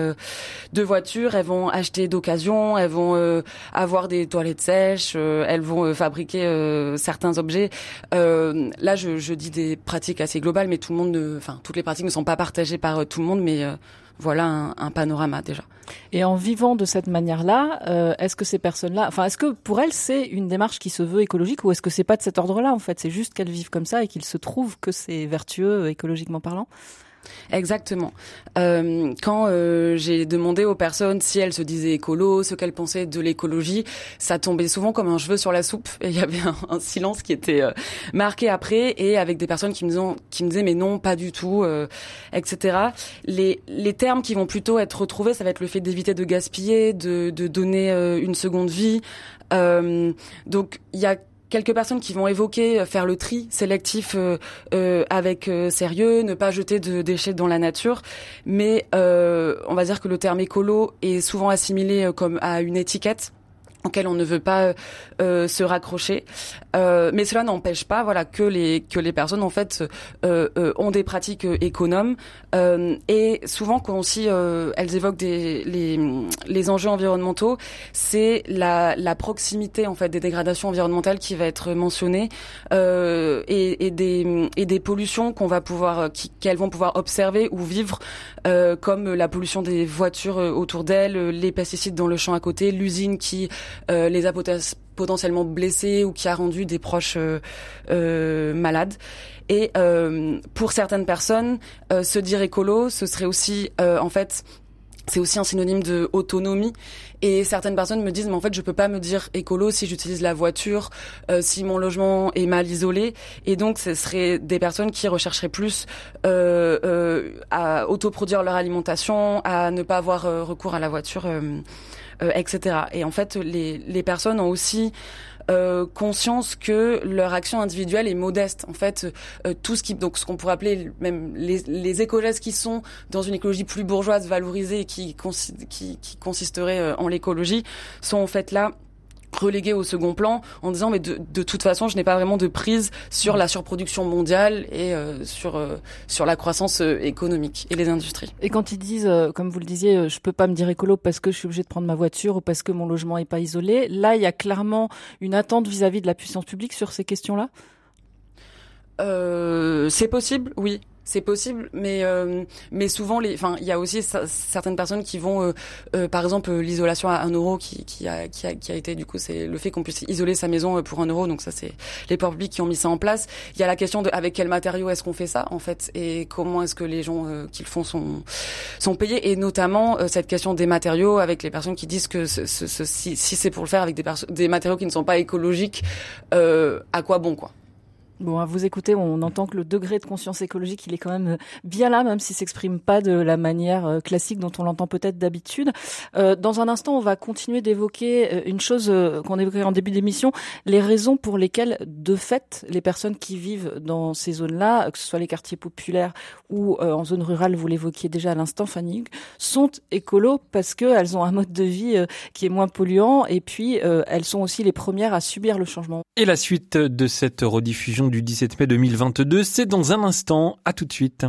de voiture. Elles vont acheter d'occasion, elles vont avoir des toilettes sèches, elles vont fabriquer certains objets. là, je, je, dis des pratiques assez globales, mais tout le monde, enfin toutes les pratiques ne sont pas partagées par tout le monde, mais voilà un, panorama déjà. Et en vivant de cette manière-là, euh, est-ce que ces personnes-là, enfin, est-ce que pour elles c'est une démarche qui se veut écologique ou est-ce que c'est pas de cet ordre-là en fait? C'est juste qu'elles vivent comme ça et qu'il se trouve que c'est vertueux écologiquement parlant? Exactement. Euh, quand euh, j'ai demandé aux personnes si elles se disaient écolo, ce qu'elles pensaient de l'écologie, ça tombait souvent comme un cheveu sur la soupe il y avait un, silence qui était euh, marqué après et avec des personnes qui me disaient, qui me disaient mais non, pas du tout, euh, etc. Les, les termes qui vont plutôt être retrouvés, ça va être le fait d'éviter de gaspiller, de, de donner une seconde vie. donc il y a quelques personnes qui vont évoquer euh, faire le tri sélectif euh, euh, avec sérieux, ne pas jeter de déchets dans la nature, mais on va dire que le terme écolo est souvent assimilé comme à une étiquette auquel on ne veut pas euh, se raccrocher. Euh, mais cela n'empêche pas, voilà, que les que les personnes en fait euh, euh ont des pratiques euh, économes euh, et souvent quand aussi elles évoquent des les les enjeux environnementaux, c'est la la proximité en fait des dégradations environnementales qui va être mentionnée et, et des et des pollutions qu'on va pouvoir qu'elles vont pouvoir observer ou vivre comme la pollution des voitures autour d'elles, les pesticides dans le champ à côté, l'usine qui les a potentiellement blessés ou qui a rendu des proches malades. Et pour certaines personnes, se dire écolo, ce serait aussi en fait c'est aussi un synonyme de autonomie et certaines personnes me disent mais en fait je peux pas me dire écolo si j'utilise la voiture euh, si mon logement est mal isolé et donc ce serait des personnes qui rechercheraient plus euh, euh, à autoproduire leur alimentation à ne pas avoir euh, recours à la voiture etc et en fait les, les personnes ont aussi euh, conscience que leur action individuelle est modeste. En fait, euh, tout ce qui donc ce qu'on pourrait appeler même les, les écologistes qui sont dans une écologie plus bourgeoise, valorisée, qui, qui, qui consisterait euh, en l'écologie, sont en fait là relégué au second plan en disant mais de, de toute façon je n'ai pas vraiment de prise sur la surproduction mondiale et euh, sur euh, sur la croissance euh, économique et les industries. Et quand ils disent comme vous le disiez je peux pas me dire écolo parce que je suis obligé de prendre ma voiture ou parce que mon logement est pas isolé, là il y a clairement une attente vis-à-vis -vis de la puissance publique sur ces questions-là? c'est possible, oui. C'est possible, mais euh, mais souvent enfin il y a aussi certaines personnes qui vont, euh, euh, par exemple l'isolation à un euro qui qui a qui a, qui a été du coup c'est le fait qu'on puisse isoler sa maison pour un euro, donc ça c'est les pouvoirs publics qui ont mis ça en place. Il y a la question de avec quel matériau est-ce qu'on fait ça en fait et comment est-ce que les gens qui le font sont sont payés et notamment cette question des matériaux avec les personnes qui disent que ce, ce, si, si c'est pour le faire avec des des matériaux qui ne sont pas écologiques, à quoi bon quoi? Bon, à vous écouter, on entend que le degré de conscience écologique, il est quand même bien là, même s'il s'exprime pas de la manière euh, classique dont on l'entend peut-être d'habitude. Euh, dans un instant, on va continuer d'évoquer euh, une chose qu'on évoquait en début d'émission, les raisons pour lesquelles, de fait, les personnes qui vivent dans ces zones-là, que ce soit les quartiers populaires ou en zone rurale, vous l'évoquiez déjà à l'instant, Fanny, sont écolos parce qu'elles ont un mode de vie qui est moins polluant et puis elles sont aussi les premières à subir le changement. Et la suite de cette rediffusion du 17 mai 2022. C'est dans un instant. À tout de suite.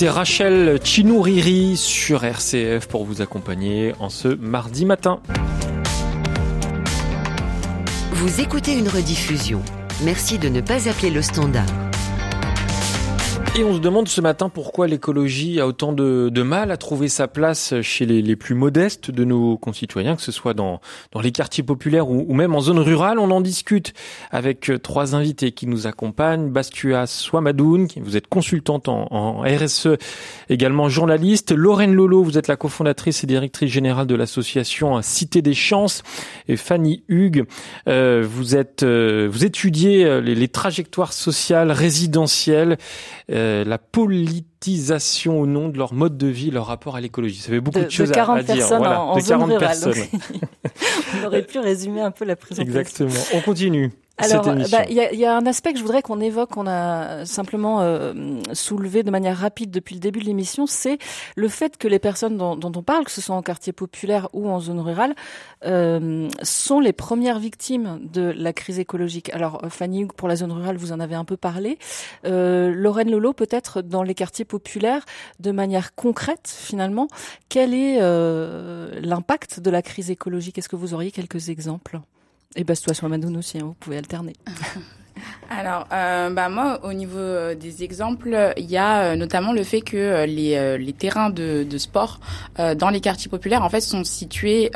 C'était Rachel Chinouriri sur RCF pour vous accompagner en ce mardi matin. Vous écoutez une rediffusion. Merci de ne pas appeler le standard. Et on se demande ce matin pourquoi l'écologie a autant de, de, mal à trouver sa place chez les, les, plus modestes de nos concitoyens, que ce soit dans, dans les quartiers populaires ou, ou, même en zone rurale. On en discute avec trois invités qui nous accompagnent. Bastua Swamadoun, vous êtes consultante en, en, RSE, également journaliste. Lorraine Lolo, vous êtes la cofondatrice et directrice générale de l'association Cité des Chances. Et Fanny Hugues, euh, vous êtes, euh, vous étudiez euh, les, les, trajectoires sociales résidentielles. Euh, la politisation au nom de leur mode de vie, leur rapport à l'écologie. Ça fait beaucoup de, choses de 40 à, à personnes dire. En, voilà, en de 40 rurale, personnes. on aurait pu résumer un peu la présentation. Exactement. On continue. Alors, bah, il y, a, un aspect que je voudrais qu'on évoque, qu'on a simplement euh, soulevé de manière rapide depuis le début de l'émission, c'est le fait que les personnes dont, on parle, que ce soit en quartier populaire ou en zone rurale, euh, sont les premières victimes de la crise écologique. Alors, Fanny, pour la zone rurale, vous en avez un peu parlé. Euh, Lorraine Lolo, peut-être dans les quartiers populaires, de manière concrète, finalement, quel est euh, l'impact de la crise écologique? Est-ce que vous auriez quelques exemples? Et toi, Madoun aussi, hein, vous pouvez alterner. Alors, euh, bah moi, au niveau euh, des exemples, il y a euh, notamment le fait que euh, les, les terrains de, de sport dans les quartiers populaires, en fait, sont situés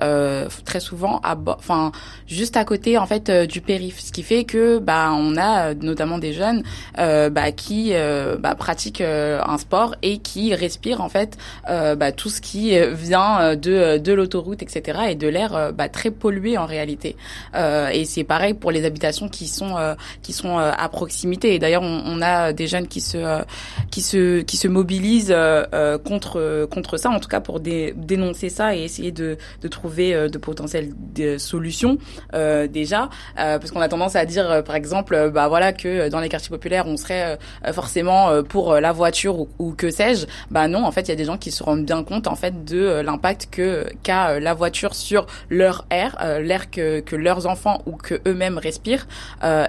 très souvent à, enfin, juste à côté, en fait, du périph', ce qui fait que, bah, on a notamment des jeunes, bah, qui bah, pratiquent un sport et qui respirent en fait, bah, tout ce qui vient de de l'autoroute, etc., et de l'air, bah, très pollué en réalité. et c'est pareil pour les habitations qui sont qui sont euh, à proximité. Et d'ailleurs, on, on, a des jeunes qui se euh, qui se qui se mobilisent euh, contre contre ça, en tout cas pour dénoncer ça et essayer de de trouver de potentielles solutions déjà, parce qu'on a tendance à dire, par exemple, bah voilà que dans les quartiers populaires, on serait forcément pour la voiture ou, ou que sais-je. Bah non, en fait, il y a des gens qui se rendent bien compte en fait de l'impact que qu'a la voiture sur leur air, l'air que que leurs enfants ou que eux-mêmes respirent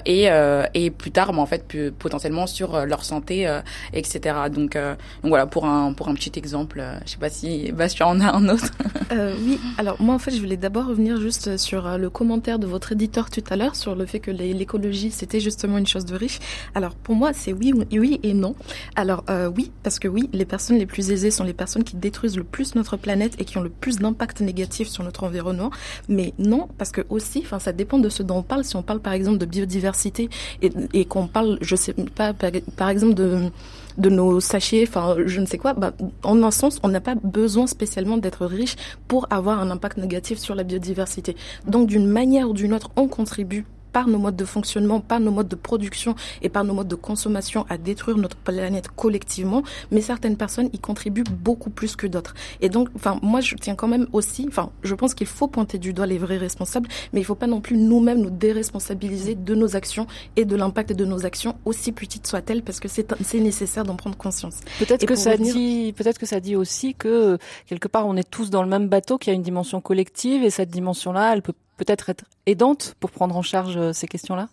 et et plus tard, mais en fait, potentiellement sur euh, leur santé, euh, etc. Donc, euh, donc, voilà, pour un, pour un petit exemple, je sais pas si Bastien en a un autre. oui, alors moi en fait, je voulais d'abord revenir juste sur le commentaire de votre éditeur tout à l'heure sur le fait que l'écologie c'était justement une chose de riche. Alors pour moi, c'est oui, oui et non. Alors oui, parce que oui, les personnes les plus aisées sont les personnes qui détruisent le plus notre planète et qui ont le plus d'impact négatif sur notre environnement. Mais non, parce que aussi, enfin, ça dépend de ce dont on parle. Si on parle par exemple de biodiversité et, et qu'on parle, je sais pas, par, exemple de de nos sachets, enfin je ne sais quoi, bah, en un sens, on n'a pas besoin spécialement d'être riche pour avoir un impact négatif sur la biodiversité. Donc d'une manière ou d'une autre, on contribue par nos modes de fonctionnement, par nos modes de production et par nos modes de consommation à détruire notre planète collectivement, mais certaines personnes y contribuent beaucoup plus que d'autres. Et donc, enfin, moi, je tiens quand même aussi, enfin, je pense qu'il faut pointer du doigt les vrais responsables, mais il ne faut pas non plus nous-mêmes nous déresponsabiliser de nos actions et de l'impact de nos actions, aussi petites soient-elles, parce que c'est nécessaire d'en prendre conscience. Peut-être que ça dit, peut-être que ça dit aussi que quelque part on est tous dans le même bateau, qu'il y a une dimension collective et cette dimension-là, elle peut peut-être être aidante pour prendre en charge euh, ces questions-là?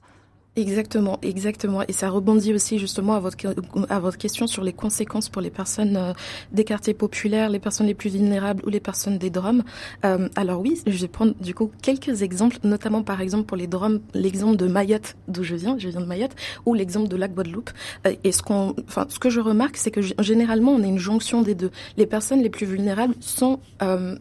Exactement, exactement. Et ça rebondit aussi justement à votre, à votre question sur les conséquences pour les personnes euh, des quartiers populaires, les personnes les plus vulnérables ou les personnes des Drômes. Euh, alors oui, je vais prendre du coup quelques exemples, notamment par exemple pour les Drômes, l'exemple de Mayotte, d'où je viens, je viens de Mayotte, ou l'exemple de lac Guadeloupe. Euh, et ce qu'on, enfin, ce que je remarque, c'est que généralement on a une jonction des deux. Les personnes les plus vulnérables sont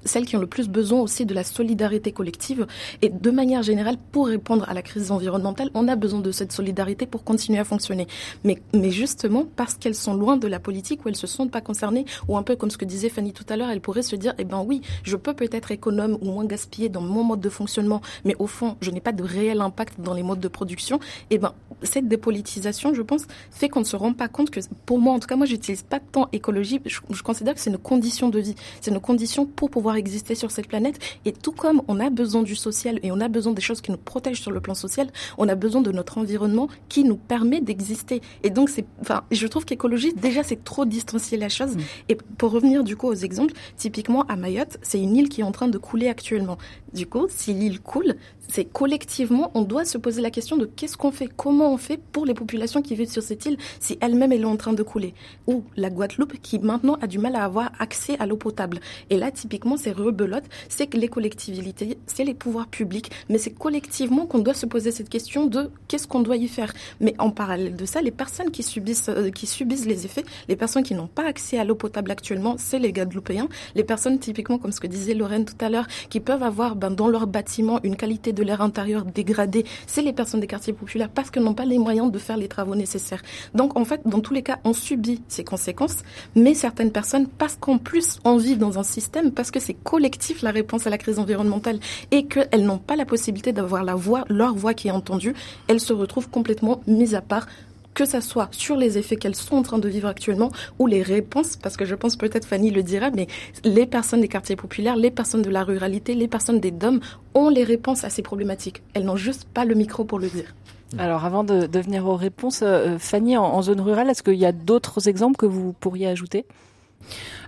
celles qui ont le plus besoin aussi de la solidarité collective. Et de manière générale, pour répondre à la crise environnementale, on a besoin de cette solidarité pour continuer à fonctionner. Mais, mais justement, parce qu'elles sont loin de la politique, où elles se sentent pas concernées, ou un peu comme ce que disait Fanny tout à l'heure, elles pourraient se dire, eh ben oui, je peux peut-être économe ou moins gaspiller dans mon mode de fonctionnement, mais au fond, je n'ai pas de réel impact dans les modes de production. Eh ben, cette dépolitisation, je pense, fait qu'on ne se rend pas compte que, pour moi, en tout cas, moi, j'utilise pas tant écologie. Je, je considère que c'est une condition de vie. C'est une condition pour pouvoir exister sur cette planète. Et tout comme on a besoin du social et on a besoin des choses qui nous protègent sur le plan social, on a besoin de notre environnement qui nous permet d'exister. Et donc, c'est, enfin, je trouve qu'écologie, déjà, c'est trop distancier la chose. Mm. Et pour revenir, du coup, aux exemples, typiquement, à Mayotte, c'est une île qui est en train de couler actuellement. Du coup, si l'île coule, c'est collectivement, on doit se poser la question de qu'est-ce qu'on fait, comment on fait pour les populations qui vivent sur cette île si elles-mêmes elles sont en train de couler. Ou la Guadeloupe qui maintenant a du mal à avoir accès à l'eau potable. Et là, typiquement, c'est rebelote, c'est les collectivités, c'est les pouvoirs publics, mais c'est collectivement qu'on doit se poser cette question de qu'est-ce qu'on doit y faire. Mais en parallèle de ça, les personnes qui subissent, euh, qui subissent les effets, les personnes qui n'ont pas accès à l'eau potable actuellement, c'est les Guadeloupéens. Les personnes typiquement, comme ce que disait Lorraine tout à l'heure, qui peuvent avoir ben, dans leur bâtiment une qualité de l'air intérieur dégradé, c'est les personnes des quartiers populaires parce qu'elles n'ont pas les moyens de faire les travaux nécessaires. Donc en fait, dans tous les cas, on subit ces conséquences, mais certaines personnes, parce qu'en plus on vit dans un système, parce que c'est collectif la réponse à la crise environnementale et qu'elles n'ont pas la possibilité d'avoir la voix, leur voix qui est entendue, elles se retrouvent complètement mises à part que ça soit sur les effets qu'elles sont en train de vivre actuellement ou les réponses, parce que je pense peut-être Fanny le dira, mais les personnes des quartiers populaires, les personnes de la ruralité, les personnes des DOM ont les réponses à ces problématiques. Elles n'ont juste pas le micro pour le dire. Alors avant de, de venir aux réponses, Fanny, en zone rurale, est-ce qu'il y a d'autres exemples que vous pourriez ajouter?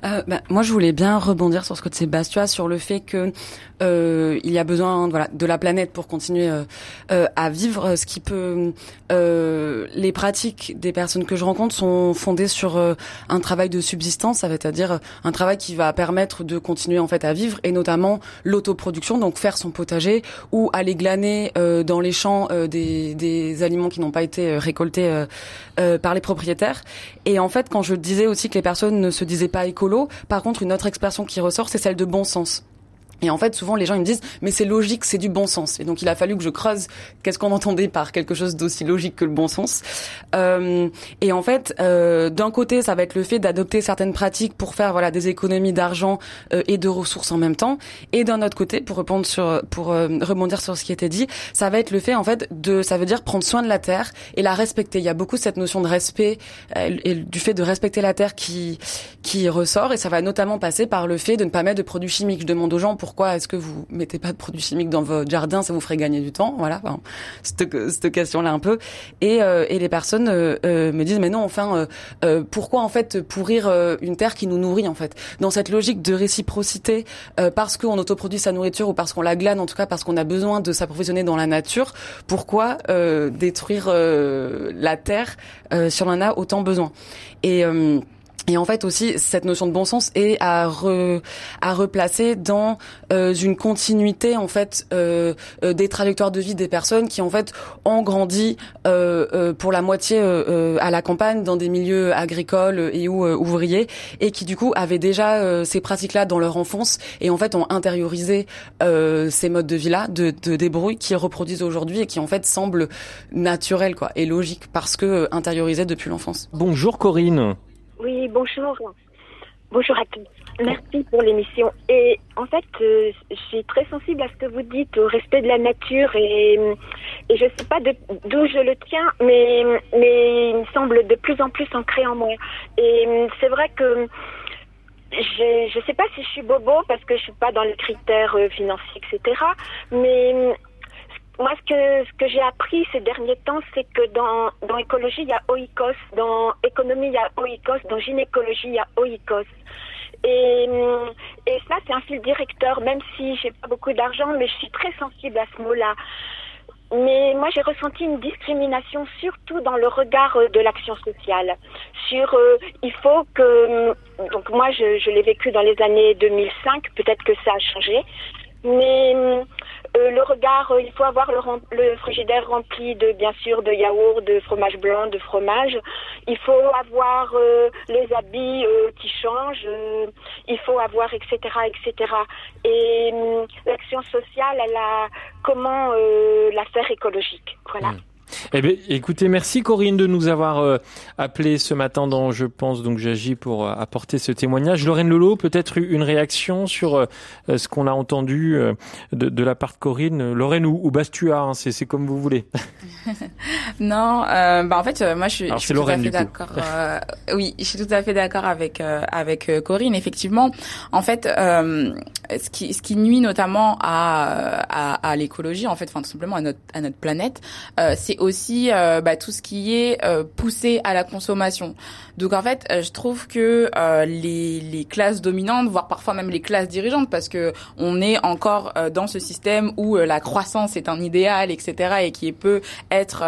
Euh, bah, moi, je voulais bien rebondir sur ce que disait Bastua, sur le fait que euh, il y a besoin voilà, de la planète pour continuer euh, euh à vivre. Ce qui peut, euh, les pratiques des personnes que je rencontre sont fondées sur euh, un travail de subsistance, ça veut dire un travail qui va permettre de continuer en fait à vivre, et notamment l'autoproduction, donc faire son potager ou aller glaner dans les champs des, des aliments qui n'ont pas été récoltés par les propriétaires. Et en fait, quand je disais aussi que les personnes ne se disaient pas écolo par contre, une autre expression qui ressort, c'est celle de bon sens. Et en fait, souvent, les gens ils me disent, mais c'est logique, c'est du bon sens. Et donc, il a fallu que je creuse qu'est-ce qu'on entendait par quelque chose d'aussi logique que le bon sens. Euh, et en fait, euh, d'un côté, ça va être le fait d'adopter certaines pratiques pour faire voilà des économies d'argent euh, et de ressources en même temps. Et d'un autre côté, pour répondre sur, pour euh, rebondir sur ce qui était dit, ça va être le fait en fait de, ça veut dire prendre soin de la terre et la respecter. Il y a beaucoup cette notion de respect euh, et du fait de respecter la terre qui qui ressort. Et ça va notamment passer par le fait de ne pas mettre de produits chimiques. Je demande aux gens pour pourquoi est-ce que vous mettez pas de produits chimiques dans votre jardin Ça vous ferait gagner du temps. Voilà, enfin, cette, cette question-là un peu. Et, euh, et les personnes euh, euh, me disent mais non, enfin, pourquoi en fait pourrir une terre qui nous nourrit en fait? Dans cette logique de réciprocité, parce qu'on autoproduit sa nourriture ou parce qu'on la glane, en tout cas parce qu'on a besoin de s'approvisionner dans la nature, pourquoi détruire la terre si on en a autant besoin? Et et en fait aussi cette notion de bon sens est à à replacer dans euh, une continuité en fait euh, euh, des trajectoires de vie des personnes qui en fait ont grandi pour la moitié à la campagne dans des milieux agricoles et ou ouvriers et qui du coup avaient déjà ces pratiques là dans leur enfance et en fait ont intériorisé ces modes de vie là de, de débrouille qui reproduisent aujourd'hui et qui en fait semblent naturels quoi et logiques parce que intériorisés depuis l'enfance. Bonjour Corinne. Oui, bonjour. Bonjour à tous. Merci pour l'émission. Et en fait, euh, je suis très sensible à ce que vous dites au respect de la nature et, je ne sais pas d'où je le tiens, mais, il me semble de plus en plus ancré en moi. Et c'est vrai que je ne sais pas si je suis bobo parce que je suis pas dans les critères euh, financiers, etc. Mais moi, ce que, ce que j'ai appris ces derniers temps, c'est que dans, dans écologie, il y a OICOS, dans économie, il y a OICOS, dans gynécologie, il y a OICOS. Et, et ça, c'est un fil directeur, même si j'ai pas beaucoup d'argent, mais je suis très sensible à ce mot-là. Mais moi, j'ai ressenti une discrimination, surtout dans le regard de l'action sociale. Sur, euh, il faut que, donc moi, je, je l'ai vécu dans les années 2005, peut-être que ça a changé, mais euh, le regard, euh, il faut avoir le, le, frigidaire rempli de, bien sûr, de yaourt, de fromage blanc, de fromage. Il faut avoir euh, les habits qui changent. il faut avoir, etc., etc. Et hum, l'action sociale, elle a comment la faire écologique. Voilà. Mmh. Eh bien, écoutez, merci Corinne de nous avoir euh, appelé ce matin dans Je pense donc j'agis pour euh, apporter ce témoignage. Lorraine Lolo, peut-être une réaction sur euh, ce qu'on a entendu de, de, la part de Corinne. Lorraine ou, ou Bastua, hein, c'est comme vous voulez. non, bah en fait, moi je suis, je suis tout à fait d'accord. oui, je suis tout à fait d'accord avec avec Corinne. Effectivement, en fait, ce qui ce qui nuit notamment à à, à l'écologie, en fait, enfin tout simplement à notre à notre planète, c'est aussi euh, bah, tout ce qui est euh, poussé à la consommation. Donc en fait, euh, je trouve que les, les classes dominantes, voire parfois même les classes dirigeantes, parce que on est encore dans ce système où la croissance est un idéal, etc., et qui peut être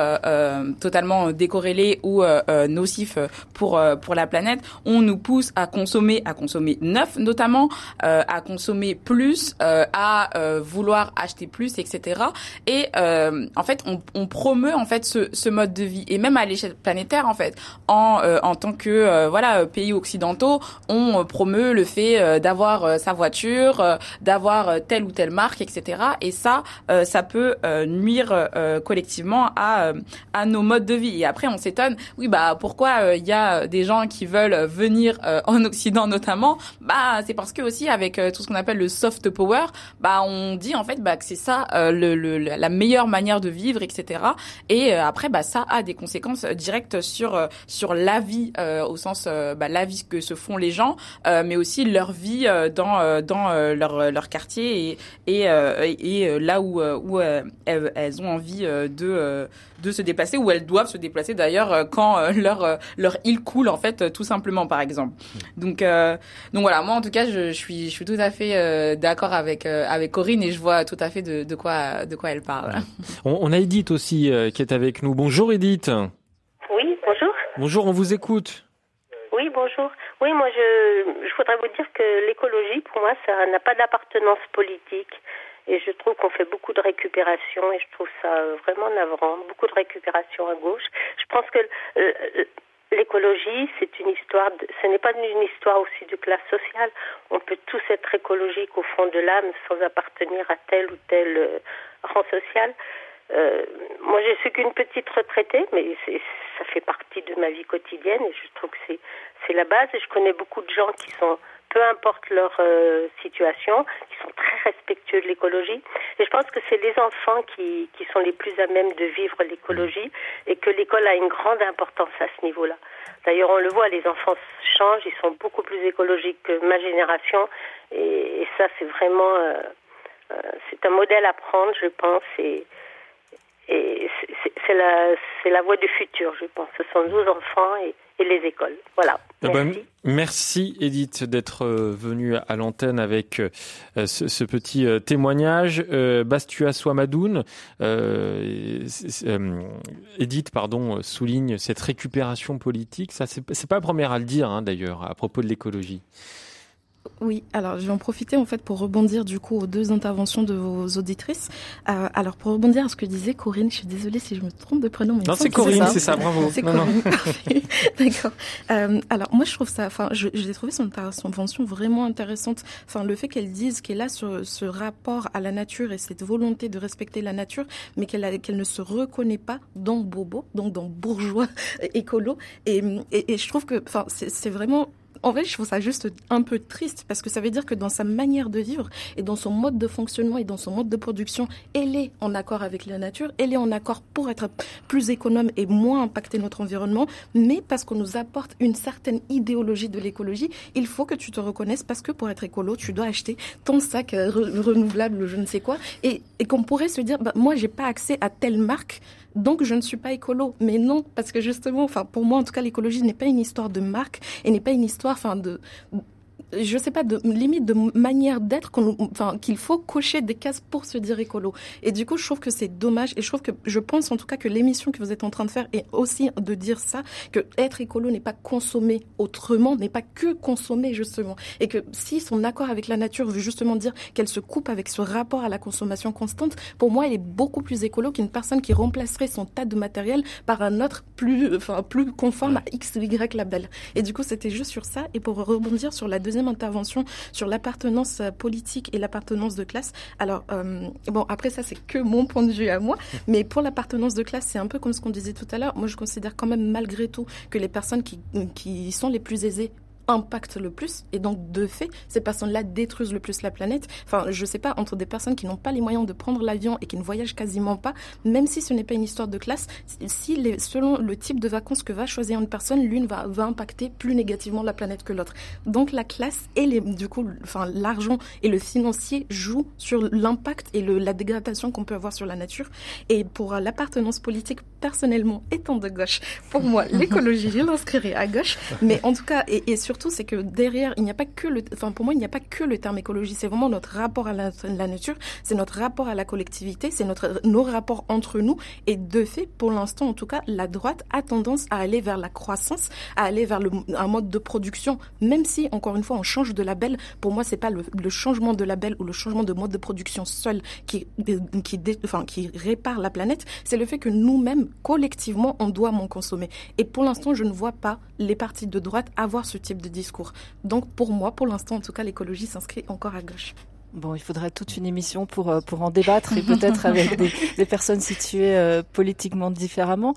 totalement décorrélé ou nocif pour pour la planète, on nous pousse à consommer, à consommer neuf, notamment à consommer plus, à vouloir acheter plus, etc. Et en fait, on, on promeut fait ce, ce, mode de vie. Et même à l'échelle planétaire en fait. En euh, en tant que euh, voilà pays occidentaux on euh, promeut le fait d'avoir sa voiture d'avoir telle ou telle marque etc et ça ça peut nuire collectivement à à nos modes de vie. Et après on s'étonne. Oui bah pourquoi il y a des gens qui veulent venir en Occident notamment? Bah c'est parce que aussi avec tout ce qu'on appelle le soft power, bah on dit en fait bah que c'est ça euh, le, le, la meilleure manière de vivre, etc. Et euh, après bah ça a des conséquences directes sur sur la vie au sens bah, la vie que se font les gens, mais aussi leur vie dans dans leur leur quartier et et, là où où elles, ont envie de de se déplacer ou elles doivent se déplacer d'ailleurs euh, quand euh, leur euh, leur île coule en fait tout simplement par exemple. Donc donc voilà, moi en tout cas je, je suis je suis tout à fait d'accord avec avec Corinne et je vois tout à fait de, de quoi de quoi elle parle. On, on a Edith aussi qui est avec nous. Bonjour Edith. Oui, bonjour. Bonjour, on vous écoute. Oui, bonjour. Oui, moi je, je voudrais vous dire que l'écologie, pour moi, ça n'a pas d'appartenance politique. Et je trouve qu'on fait beaucoup de récupération et je trouve ça euh, vraiment navrant. Beaucoup de récupération à gauche. Je pense que euh, l'écologie, c'est une histoire, de, ce n'est pas une histoire aussi de classe sociale. On peut tous être écologiques au fond de l'âme sans appartenir à tel ou tel euh, rang social. Euh, moi, je suis qu'une petite retraitée, mais ça fait partie de ma vie quotidienne et je trouve que c'est la base. Et je connais beaucoup de gens qui sont peu importe leur euh, situation, qui sont très respectueux de l'écologie. Et je pense que c'est les enfants qui, qui sont les plus à même de vivre l'écologie et que l'école a une grande importance à ce niveau-là. D'ailleurs, on le voit, les enfants changent, ils sont beaucoup plus écologiques que ma génération et, ça, c'est vraiment... Euh, euh, c'est un modèle à prendre, je pense, et, et c'est la, la voie du futur, je pense. Ce sont nos enfants et, et les écoles. Voilà. Eh ben, merci. merci Edith d'être euh, venue à l'antenne avec euh, ce, ce, petit euh, témoignage. Bastua Swamadoun, Edith pardon souligne cette récupération politique. Ça c'est pas la première à le dire hein, d'ailleurs à propos de l'écologie. Oui, alors je vais en profiter en fait pour rebondir du coup aux deux interventions de vos auditrices. Euh, alors pour rebondir à ce que disait Corinne, je suis désolée si je me trompe de prénom. Mais non, c'est Corinne, c'est ça. bravo. C'est Corinne. D'accord. Euh, alors moi je trouve ça, enfin, j'ai trouvé son intervention vraiment intéressante. Enfin, le fait qu'elle dise qu'elle a ce, ce, rapport à la nature et cette volonté de respecter la nature, mais qu'elle qu'elle ne se reconnaît pas dans Bobo, donc dans bourgeois écolo. Et, et, et je trouve que, enfin, c'est vraiment en fait, je trouve ça juste un peu triste parce que ça veut dire que dans sa manière de vivre et dans son mode de fonctionnement et dans son mode de production, elle est en accord avec la nature, elle est en accord pour être plus économe et moins impacter notre environnement, mais parce qu'on nous apporte une certaine idéologie de l'écologie, il faut que tu te reconnaisses parce que pour être écolo, tu dois acheter ton sac euh, renouvelable ou je ne sais quoi. Et, et qu'on pourrait se dire, bah, moi, j'ai pas accès à telle marque donc je ne suis pas écolo. Mais non, parce que justement, enfin pour moi en tout cas, l'écologie n'est pas une histoire de marque et n'est pas une histoire, enfin de je sais pas, de limite de manière d'être enfin, qu'il faut cocher des cases pour se dire écolo. Et du coup, je trouve que c'est dommage. Et je trouve que, je pense en tout cas que l'émission que vous êtes en train de faire est aussi de dire ça, que être écolo n'est pas consommer autrement, n'est pas que consommer justement. Et que si son accord avec la nature veut justement dire qu'elle se coupe avec ce rapport à la consommation constante, pour moi, elle est beaucoup plus écolo qu'une personne qui remplacerait son tas de matériel par un autre plus, enfin, plus conforme à X ou Y label. Et du coup, c'était juste sur ça. Et pour rebondir sur la deuxième intervention sur l'appartenance euh, politique et l'appartenance de classe. Alors, euh, bon, après ça, c'est que mon point de vue à moi, mais pour l'appartenance de classe, c'est un peu comme ce qu'on disait tout à l'heure. Moi, je considère quand même malgré tout que les personnes qui, qui sont les plus aisées impactent le plus et donc de fait ces personnes-là détruisent le plus la planète. Enfin, je sais pas entre des personnes qui n'ont pas les moyens de prendre l'avion et qui ne voyagent quasiment pas, même si ce n'est pas une histoire de classe, si les, selon le type de vacances que va choisir une personne, l'une va, va impacter plus négativement la planète que l'autre. Donc la classe et les, du coup, enfin l'argent et le financier jouent sur l'impact et le, la dégradation qu'on peut avoir sur la nature. Et pour l'appartenance politique, personnellement, étant de gauche, pour moi l'écologie, je l'inscrirai à gauche. Mais en tout cas, et, et sur surtout, c'est que derrière, il n'y a pas que le, enfin, pour moi, il n'y a pas que le terme écologie. C'est vraiment notre rapport à la, nature, c'est notre rapport à la collectivité, c'est notre, nos rapports entre nous. Et de fait, pour l'instant, en tout cas, la droite a tendance à aller vers la croissance, à aller vers un mode de production, même si, encore une fois, on change de label. Pour moi, c'est pas le, changement de label ou le changement de mode de production seul qui, qui, enfin, qui répare la planète. C'est le fait que nous-mêmes, collectivement, on doit m'en consommer. Et pour l'instant, je ne vois pas les partis de droite avoir ce type de discours. Donc pour moi, pour l'instant, en tout cas, l'écologie s'inscrit encore à gauche. Bon, il faudrait toute une émission pour euh, pour en débattre et peut-être avec des, des, personnes situées euh, politiquement différemment.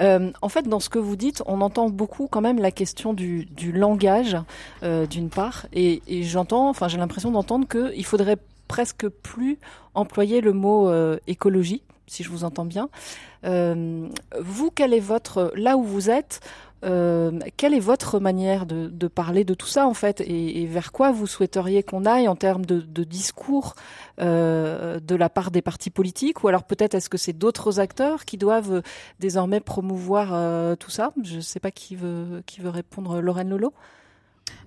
Euh, en fait, dans ce que vous dites, on entend beaucoup quand même la question du, du langage, euh, d'une part, et, et j'entends, enfin, j'ai l'impression d'entendre qu'il faudrait presque plus employer le mot écologie, si je vous entends bien. vous, quel est votre là où vous êtes euh, quelle est votre manière de, de, parler de tout ça en fait et, et vers quoi vous souhaiteriez qu'on aille en termes de, de discours euh, de la part des partis politiques? Ou alors peut-être est-ce que c'est d'autres acteurs qui doivent désormais promouvoir euh, tout ça? Je ne sais pas qui veut qui veut répondre. Lorraine Lolo.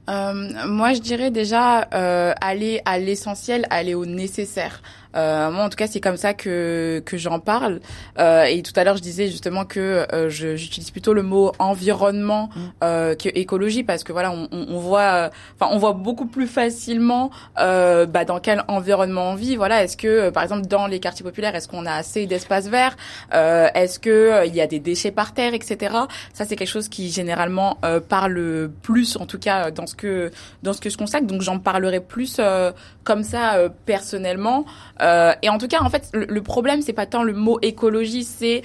Euh, moi, je dirais déjà euh, aller à l'essentiel, aller au nécessaire. Euh, moi, en tout cas, c'est comme ça que que j'en parle. Euh, et tout à l'heure, je disais justement que euh, j'utilise plutôt le mot environnement mmh. euh, que écologie parce que voilà, on, on voit, enfin, on voit beaucoup plus facilement bah, dans quel environnement on vit. Voilà, est-ce que par exemple dans les quartiers populaires, est-ce qu'on a assez d'espace vert Est-ce que il y a des déchets par terre, etc. Ça, c'est quelque chose qui généralement parle plus, en tout cas dans ce que dans ce que je consacre. Donc j'en parlerai plus euh, comme ça euh, personnellement. Euh, et en tout cas, en fait, le, le problème c'est pas tant le mot écologie, c'est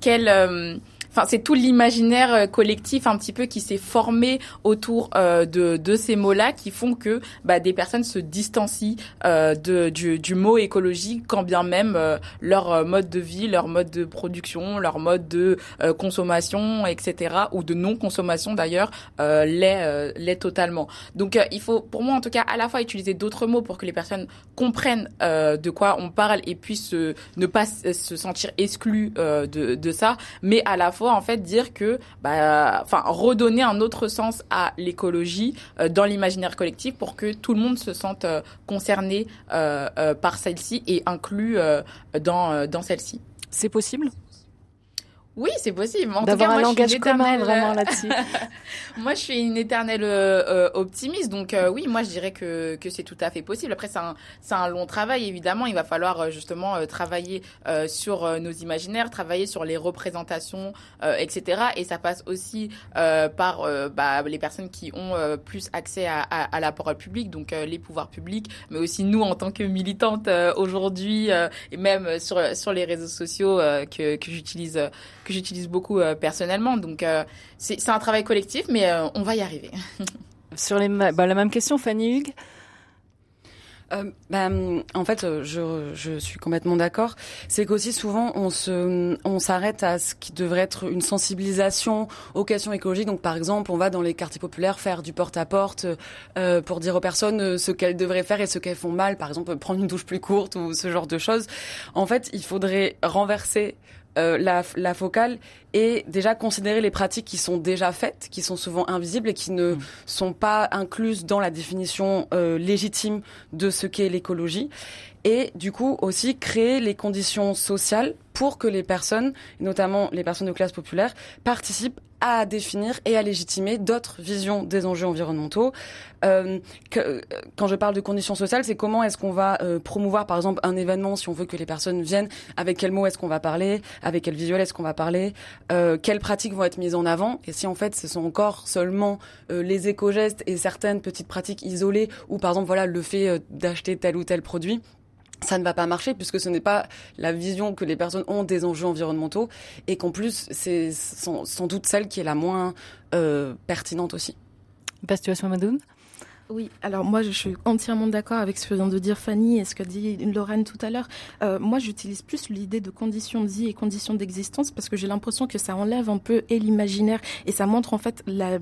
quel enfin c'est tout l'imaginaire euh, collectif un petit peu qui s'est formé autour euh, de, de ces mots-là qui font que bah, des personnes se distancient euh, de, du, du, mot écologie quand bien même euh, leur euh, mode de vie, leur mode de production, leur mode de euh, consommation, etc. ou de non-consommation d'ailleurs l'est, l'est totalement. Donc il faut pour moi en tout cas à la fois utiliser d'autres mots pour que les personnes comprennent de quoi on parle et puissent ne pas se sentir exclus de, de ça, mais à la fois en fait dire que, bah, enfin, redonner un autre sens à l'écologie euh, dans l'imaginaire collectif pour que tout le monde se sente euh, concerné euh, par celle-ci et inclus dans dans celle-ci. C'est possible? Oui, c'est possible. En D'avoir un langage commun vraiment là-dessus. moi, je suis une éternelle euh, optimiste, donc euh, oui, moi, je dirais que que c'est tout à fait possible. Après, c'est un c'est un long travail, évidemment. Il va falloir euh, justement euh, travailler euh, sur nos imaginaires, travailler sur les représentations, etc. Et ça passe aussi par bah, les personnes qui ont plus accès à, à, à, la parole publique, donc les pouvoirs publics, mais aussi nous en tant que militantes aujourd'hui et même sur sur les réseaux sociaux que que j'utilise que j'utilise beaucoup euh, personnellement. Donc euh, c'est un travail collectif, mais euh, on va y arriver. Sur les, bah, la même question, Fanny Hugues? Euh, bah, en fait, je, je suis complètement d'accord. C'est qu'aussi souvent on se, on s'arrête à ce qui devrait être une sensibilisation aux questions écologiques. Donc, par exemple, on va dans les quartiers populaires faire du porte-à-porte euh, pour dire aux personnes ce qu'elles devraient faire et ce qu'elles font mal. Par exemple, prendre une douche plus courte ou ce genre de choses. En fait, il faudrait renverser euh, la, la, focale et déjà considérer les pratiques qui sont déjà faites, qui sont souvent invisibles et qui ne mmh. sont pas incluses dans la définition euh, légitime de ce qu'est l'écologie. Et du coup aussi créer les conditions sociales pour que les personnes, notamment les personnes de classe populaire, participent à définir et à légitimer d'autres visions des enjeux environnementaux. Euh, que, quand je parle de conditions sociales, c'est comment est-ce qu'on va euh, promouvoir, par exemple, un événement si on veut que les personnes viennent, avec quels mots est-ce qu'on va parler, avec quel visuel est-ce qu'on va parler, euh, quelles pratiques vont être mises en avant, et si en fait ce sont encore seulement euh, les éco-gestes et certaines petites pratiques isolées, ou par exemple voilà le fait euh, d'acheter tel ou tel produit, ça ne va pas marcher puisque ce n'est pas la vision que les personnes ont des enjeux environnementaux et qu'en plus c'est sans, sans, doute celle qui est la moins euh, pertinente aussi. Pastua Madoun oui, alors moi je suis entièrement d'accord avec ce que vient de dire Fanny et ce que dit Lorraine tout à l'heure. Euh, moi j'utilise plus l'idée de conditions de vie et conditions d'existence parce que j'ai l'impression que ça enlève un peu et l'imaginaire et ça montre en fait la,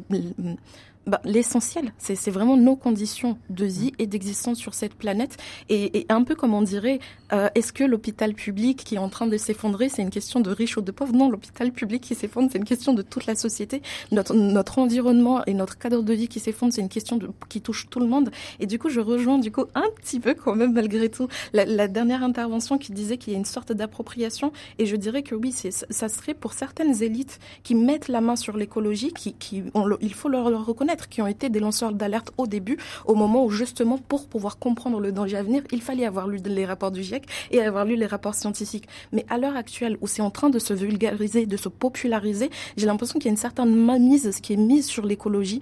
bah, l'essentiel. C'est vraiment nos conditions de vie et d'existence sur cette planète. Et, et, un peu comme on dirait, euh, est-ce que l'hôpital public qui est en train de s'effondrer, c'est une question de riches ou de pauvres? Non, l'hôpital public qui s'effondre, c'est une question de toute la société. Notre, notre environnement et notre cadre de vie qui s'effondre, c'est une question de, qui touche tout le monde. Et du coup, je rejoins du coup un petit peu quand même malgré tout la, la dernière intervention qui disait qu'il y a une sorte d'appropriation. Et je dirais que oui, ça serait pour certaines élites qui mettent la main sur l'écologie, qui, qui on, il faut leur, leur reconnaître qui ont été des lanceurs d'alerte au début, au moment où justement pour pouvoir comprendre le danger à venir, il fallait avoir lu les rapports du GIEC et avoir lu les rapports scientifiques. Mais à l'heure actuelle, où c'est en train de se vulgariser, de se populariser, j'ai l'impression qu'il y a une certaine mainmise qui est mise sur l'écologie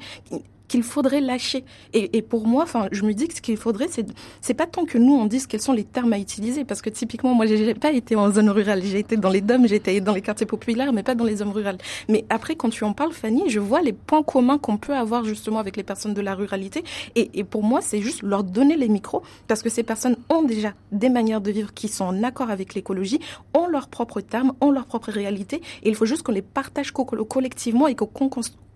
qu'il faudrait lâcher. Et, pour moi, enfin, je me dis que ce qu'il faudrait, c'est c'est pas tant que nous on dise quels sont les termes à utiliser, parce que typiquement, moi, j'ai pas été en zone rurale, j'ai été dans les DOM, j'ai été dans les quartiers populaires, mais pas dans les zones rurales. Mais après, quand tu en parles, Fanny, je vois les points communs qu'on peut avoir justement avec les personnes de la ruralité. Et, et pour moi, c'est juste leur donner les micros, parce que ces personnes ont déjà des manières de vivre qui sont en accord avec l'écologie, ont leurs propres termes, ont leur propre réalité, et il faut juste qu'on les partage collectivement et qu'on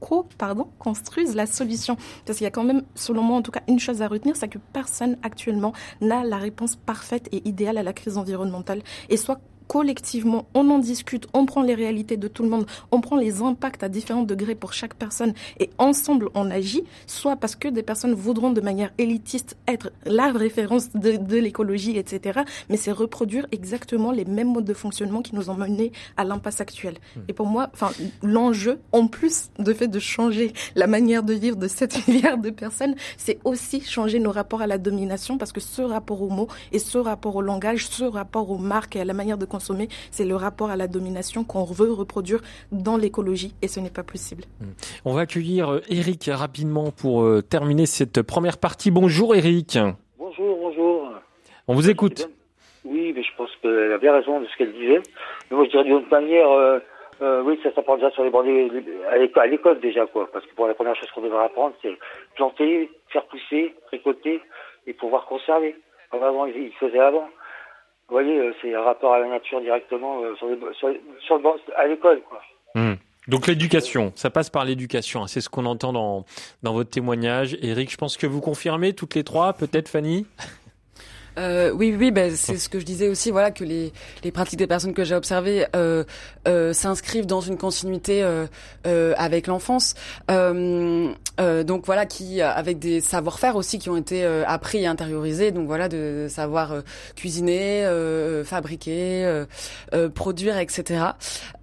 co pardon, construise la solution. Parce qu'il y a quand même, selon moi en tout cas, une chose à retenir, c'est que personne actuellement n'a la réponse parfaite et idéale à la crise environnementale. Et soit collectivement, on en discute, on prend les réalités de tout le monde, on prend les impacts à différents degrés pour chaque personne et ensemble on agit, soit parce que des personnes voudront de manière élitiste être la référence de, l'écologie, etc. Mais c'est reproduire exactement les mêmes modes de fonctionnement qui nous ont menés à l'impasse actuelle. Hmm. Et pour moi, enfin, l'enjeu, en plus de fait de changer la manière de vivre de 7 milliards de personnes, c'est aussi changer nos rapports à la domination parce que ce rapport aux mots et ce rapport au langage, ce rapport aux marques et à la manière de consommer, c'est le rapport à la domination qu'on veut reproduire dans l'écologie et ce n'est pas possible. On va accueillir Eric euh, rapidement pour euh, terminer cette première partie. Bonjour Eric. Bonjour, bonjour. On vous écoute. Oui, mais je pense qu'elle a bien raison de ce qu'elle disait. Mais moi je dirais d'une autre manière, euh, oui, ça s'apprend déjà sur les bancs à l'école déjà quoi. Parce que pour la première chose qu'on devrait apprendre, c'est planter, faire pousser, récolter et pouvoir conserver. Comme avant, ils faisaient avant. Vous voyez, euh, c'est un rapport à la nature directement euh, à l'école. Hmm. Donc l'éducation, ça passe par l'éducation. Hein. C'est ce qu'on entend dans, dans votre témoignage. Eric, je pense que vous confirmez toutes les trois, peut-être Fanny? Euh, oui, oui, ben, c'est ce que je disais aussi, voilà, que les, les pratiques des personnes que j'ai observées euh, euh, s'inscrivent dans une continuité euh, euh avec l'enfance. Euh, donc voilà, qui avec des savoir-faire aussi qui ont été appris et intériorisés. Donc voilà, de savoir cuisiner, fabriquer, produire, etc.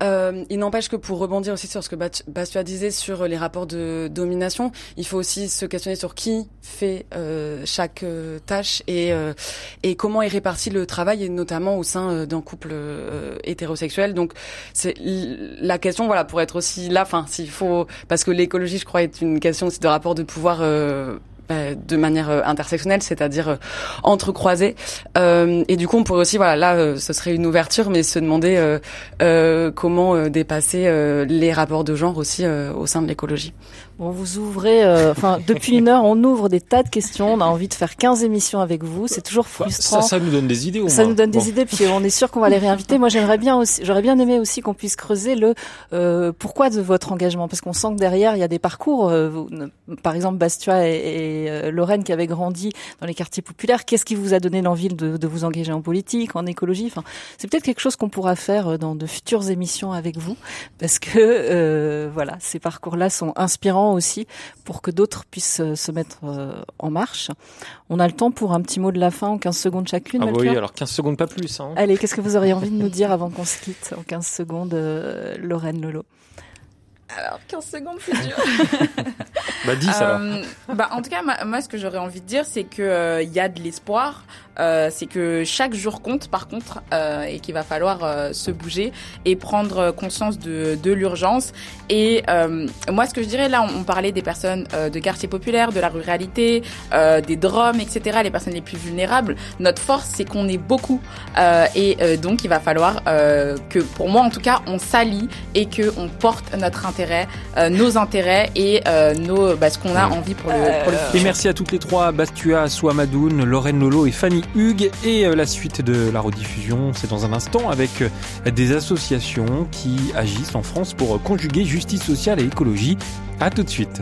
il n'empêche que pour rebondir aussi sur ce que Bastua disait sur les rapports de domination, il faut aussi se questionner sur qui fait chaque tâche et et comment est réparti le travail, et notamment au sein euh, d'un couple euh, hétérosexuel. Donc, c'est la question, voilà, pour être aussi là, enfin, s'il faut, parce que l'écologie, je crois, est une question aussi de rapport de pouvoir. Euh, bah, de manière intersectionnelle, c'est-à-dire entrecroisée. Euh, et du coup, on pourrait aussi, voilà, là, ce serait une ouverture, mais se demander euh, comment dépasser les rapports de genre aussi au sein de l'écologie. Bon, vous ouvrez, euh, enfin, depuis une heure, on ouvre des tas de questions. On a envie de faire 15 émissions avec vous. C'est toujours bah, frustrant. Ça, ça nous donne des idées, au Ça nous donne des idées, puis on est sûr qu'on va les réinviter. Moi, j'aimerais bien aussi, j'aurais bien aimé aussi qu'on puisse creuser le euh, pourquoi de votre engagement, parce qu'on sent que derrière, il y a des parcours. Euh, par exemple, Bastua et, et Lorraine qui avaient grandi dans les quartiers populaires. Qu'est-ce qui vous a donné l'envie de, de, vous engager en politique, en écologie? Enfin, c'est peut-être quelque chose qu'on pourra faire dans de futures émissions avec vous, parce que voilà, ces parcours-là sont inspirants aussi pour que d'autres puissent euh, se mettre euh, en marche. On a le temps pour un petit mot de la fin en 15 secondes chacune. Ah oui, alors 15 secondes pas plus. Hein. Allez, qu'est-ce que vous auriez envie de nous dire avant qu'on se quitte en 15 secondes, euh, Lorraine Lolo? Alors, 15 secondes, c'est dur. bah, 10 alors. bah, en tout cas, moi, ce que j'aurais envie de dire, c'est que il y a de l'espoir. Euh, c'est que chaque jour compte par contre euh, et qu'il va falloir euh, se bouger et prendre conscience de, de l'urgence. Et euh, moi, ce que je dirais là, on, parlait des personnes euh, de quartiers populaires, de la ruralité, des drômes, etc., les personnes les plus vulnérables. Notre force, c'est qu'on est beaucoup et donc il va falloir que, pour moi en tout cas, on s'allie et que on porte notre intérêt, nos intérêts et nos bah, ce qu'on a envie pour le, pour le futur. Et merci à toutes les trois, Bastua, Souamadoun, Lorraine Lolo et Fanny Hugues et euh, la suite de la rediffusion, c'est dans un instant avec euh, des associations qui agissent en France pour conjuguer justice sociale et écologie. À tout de suite.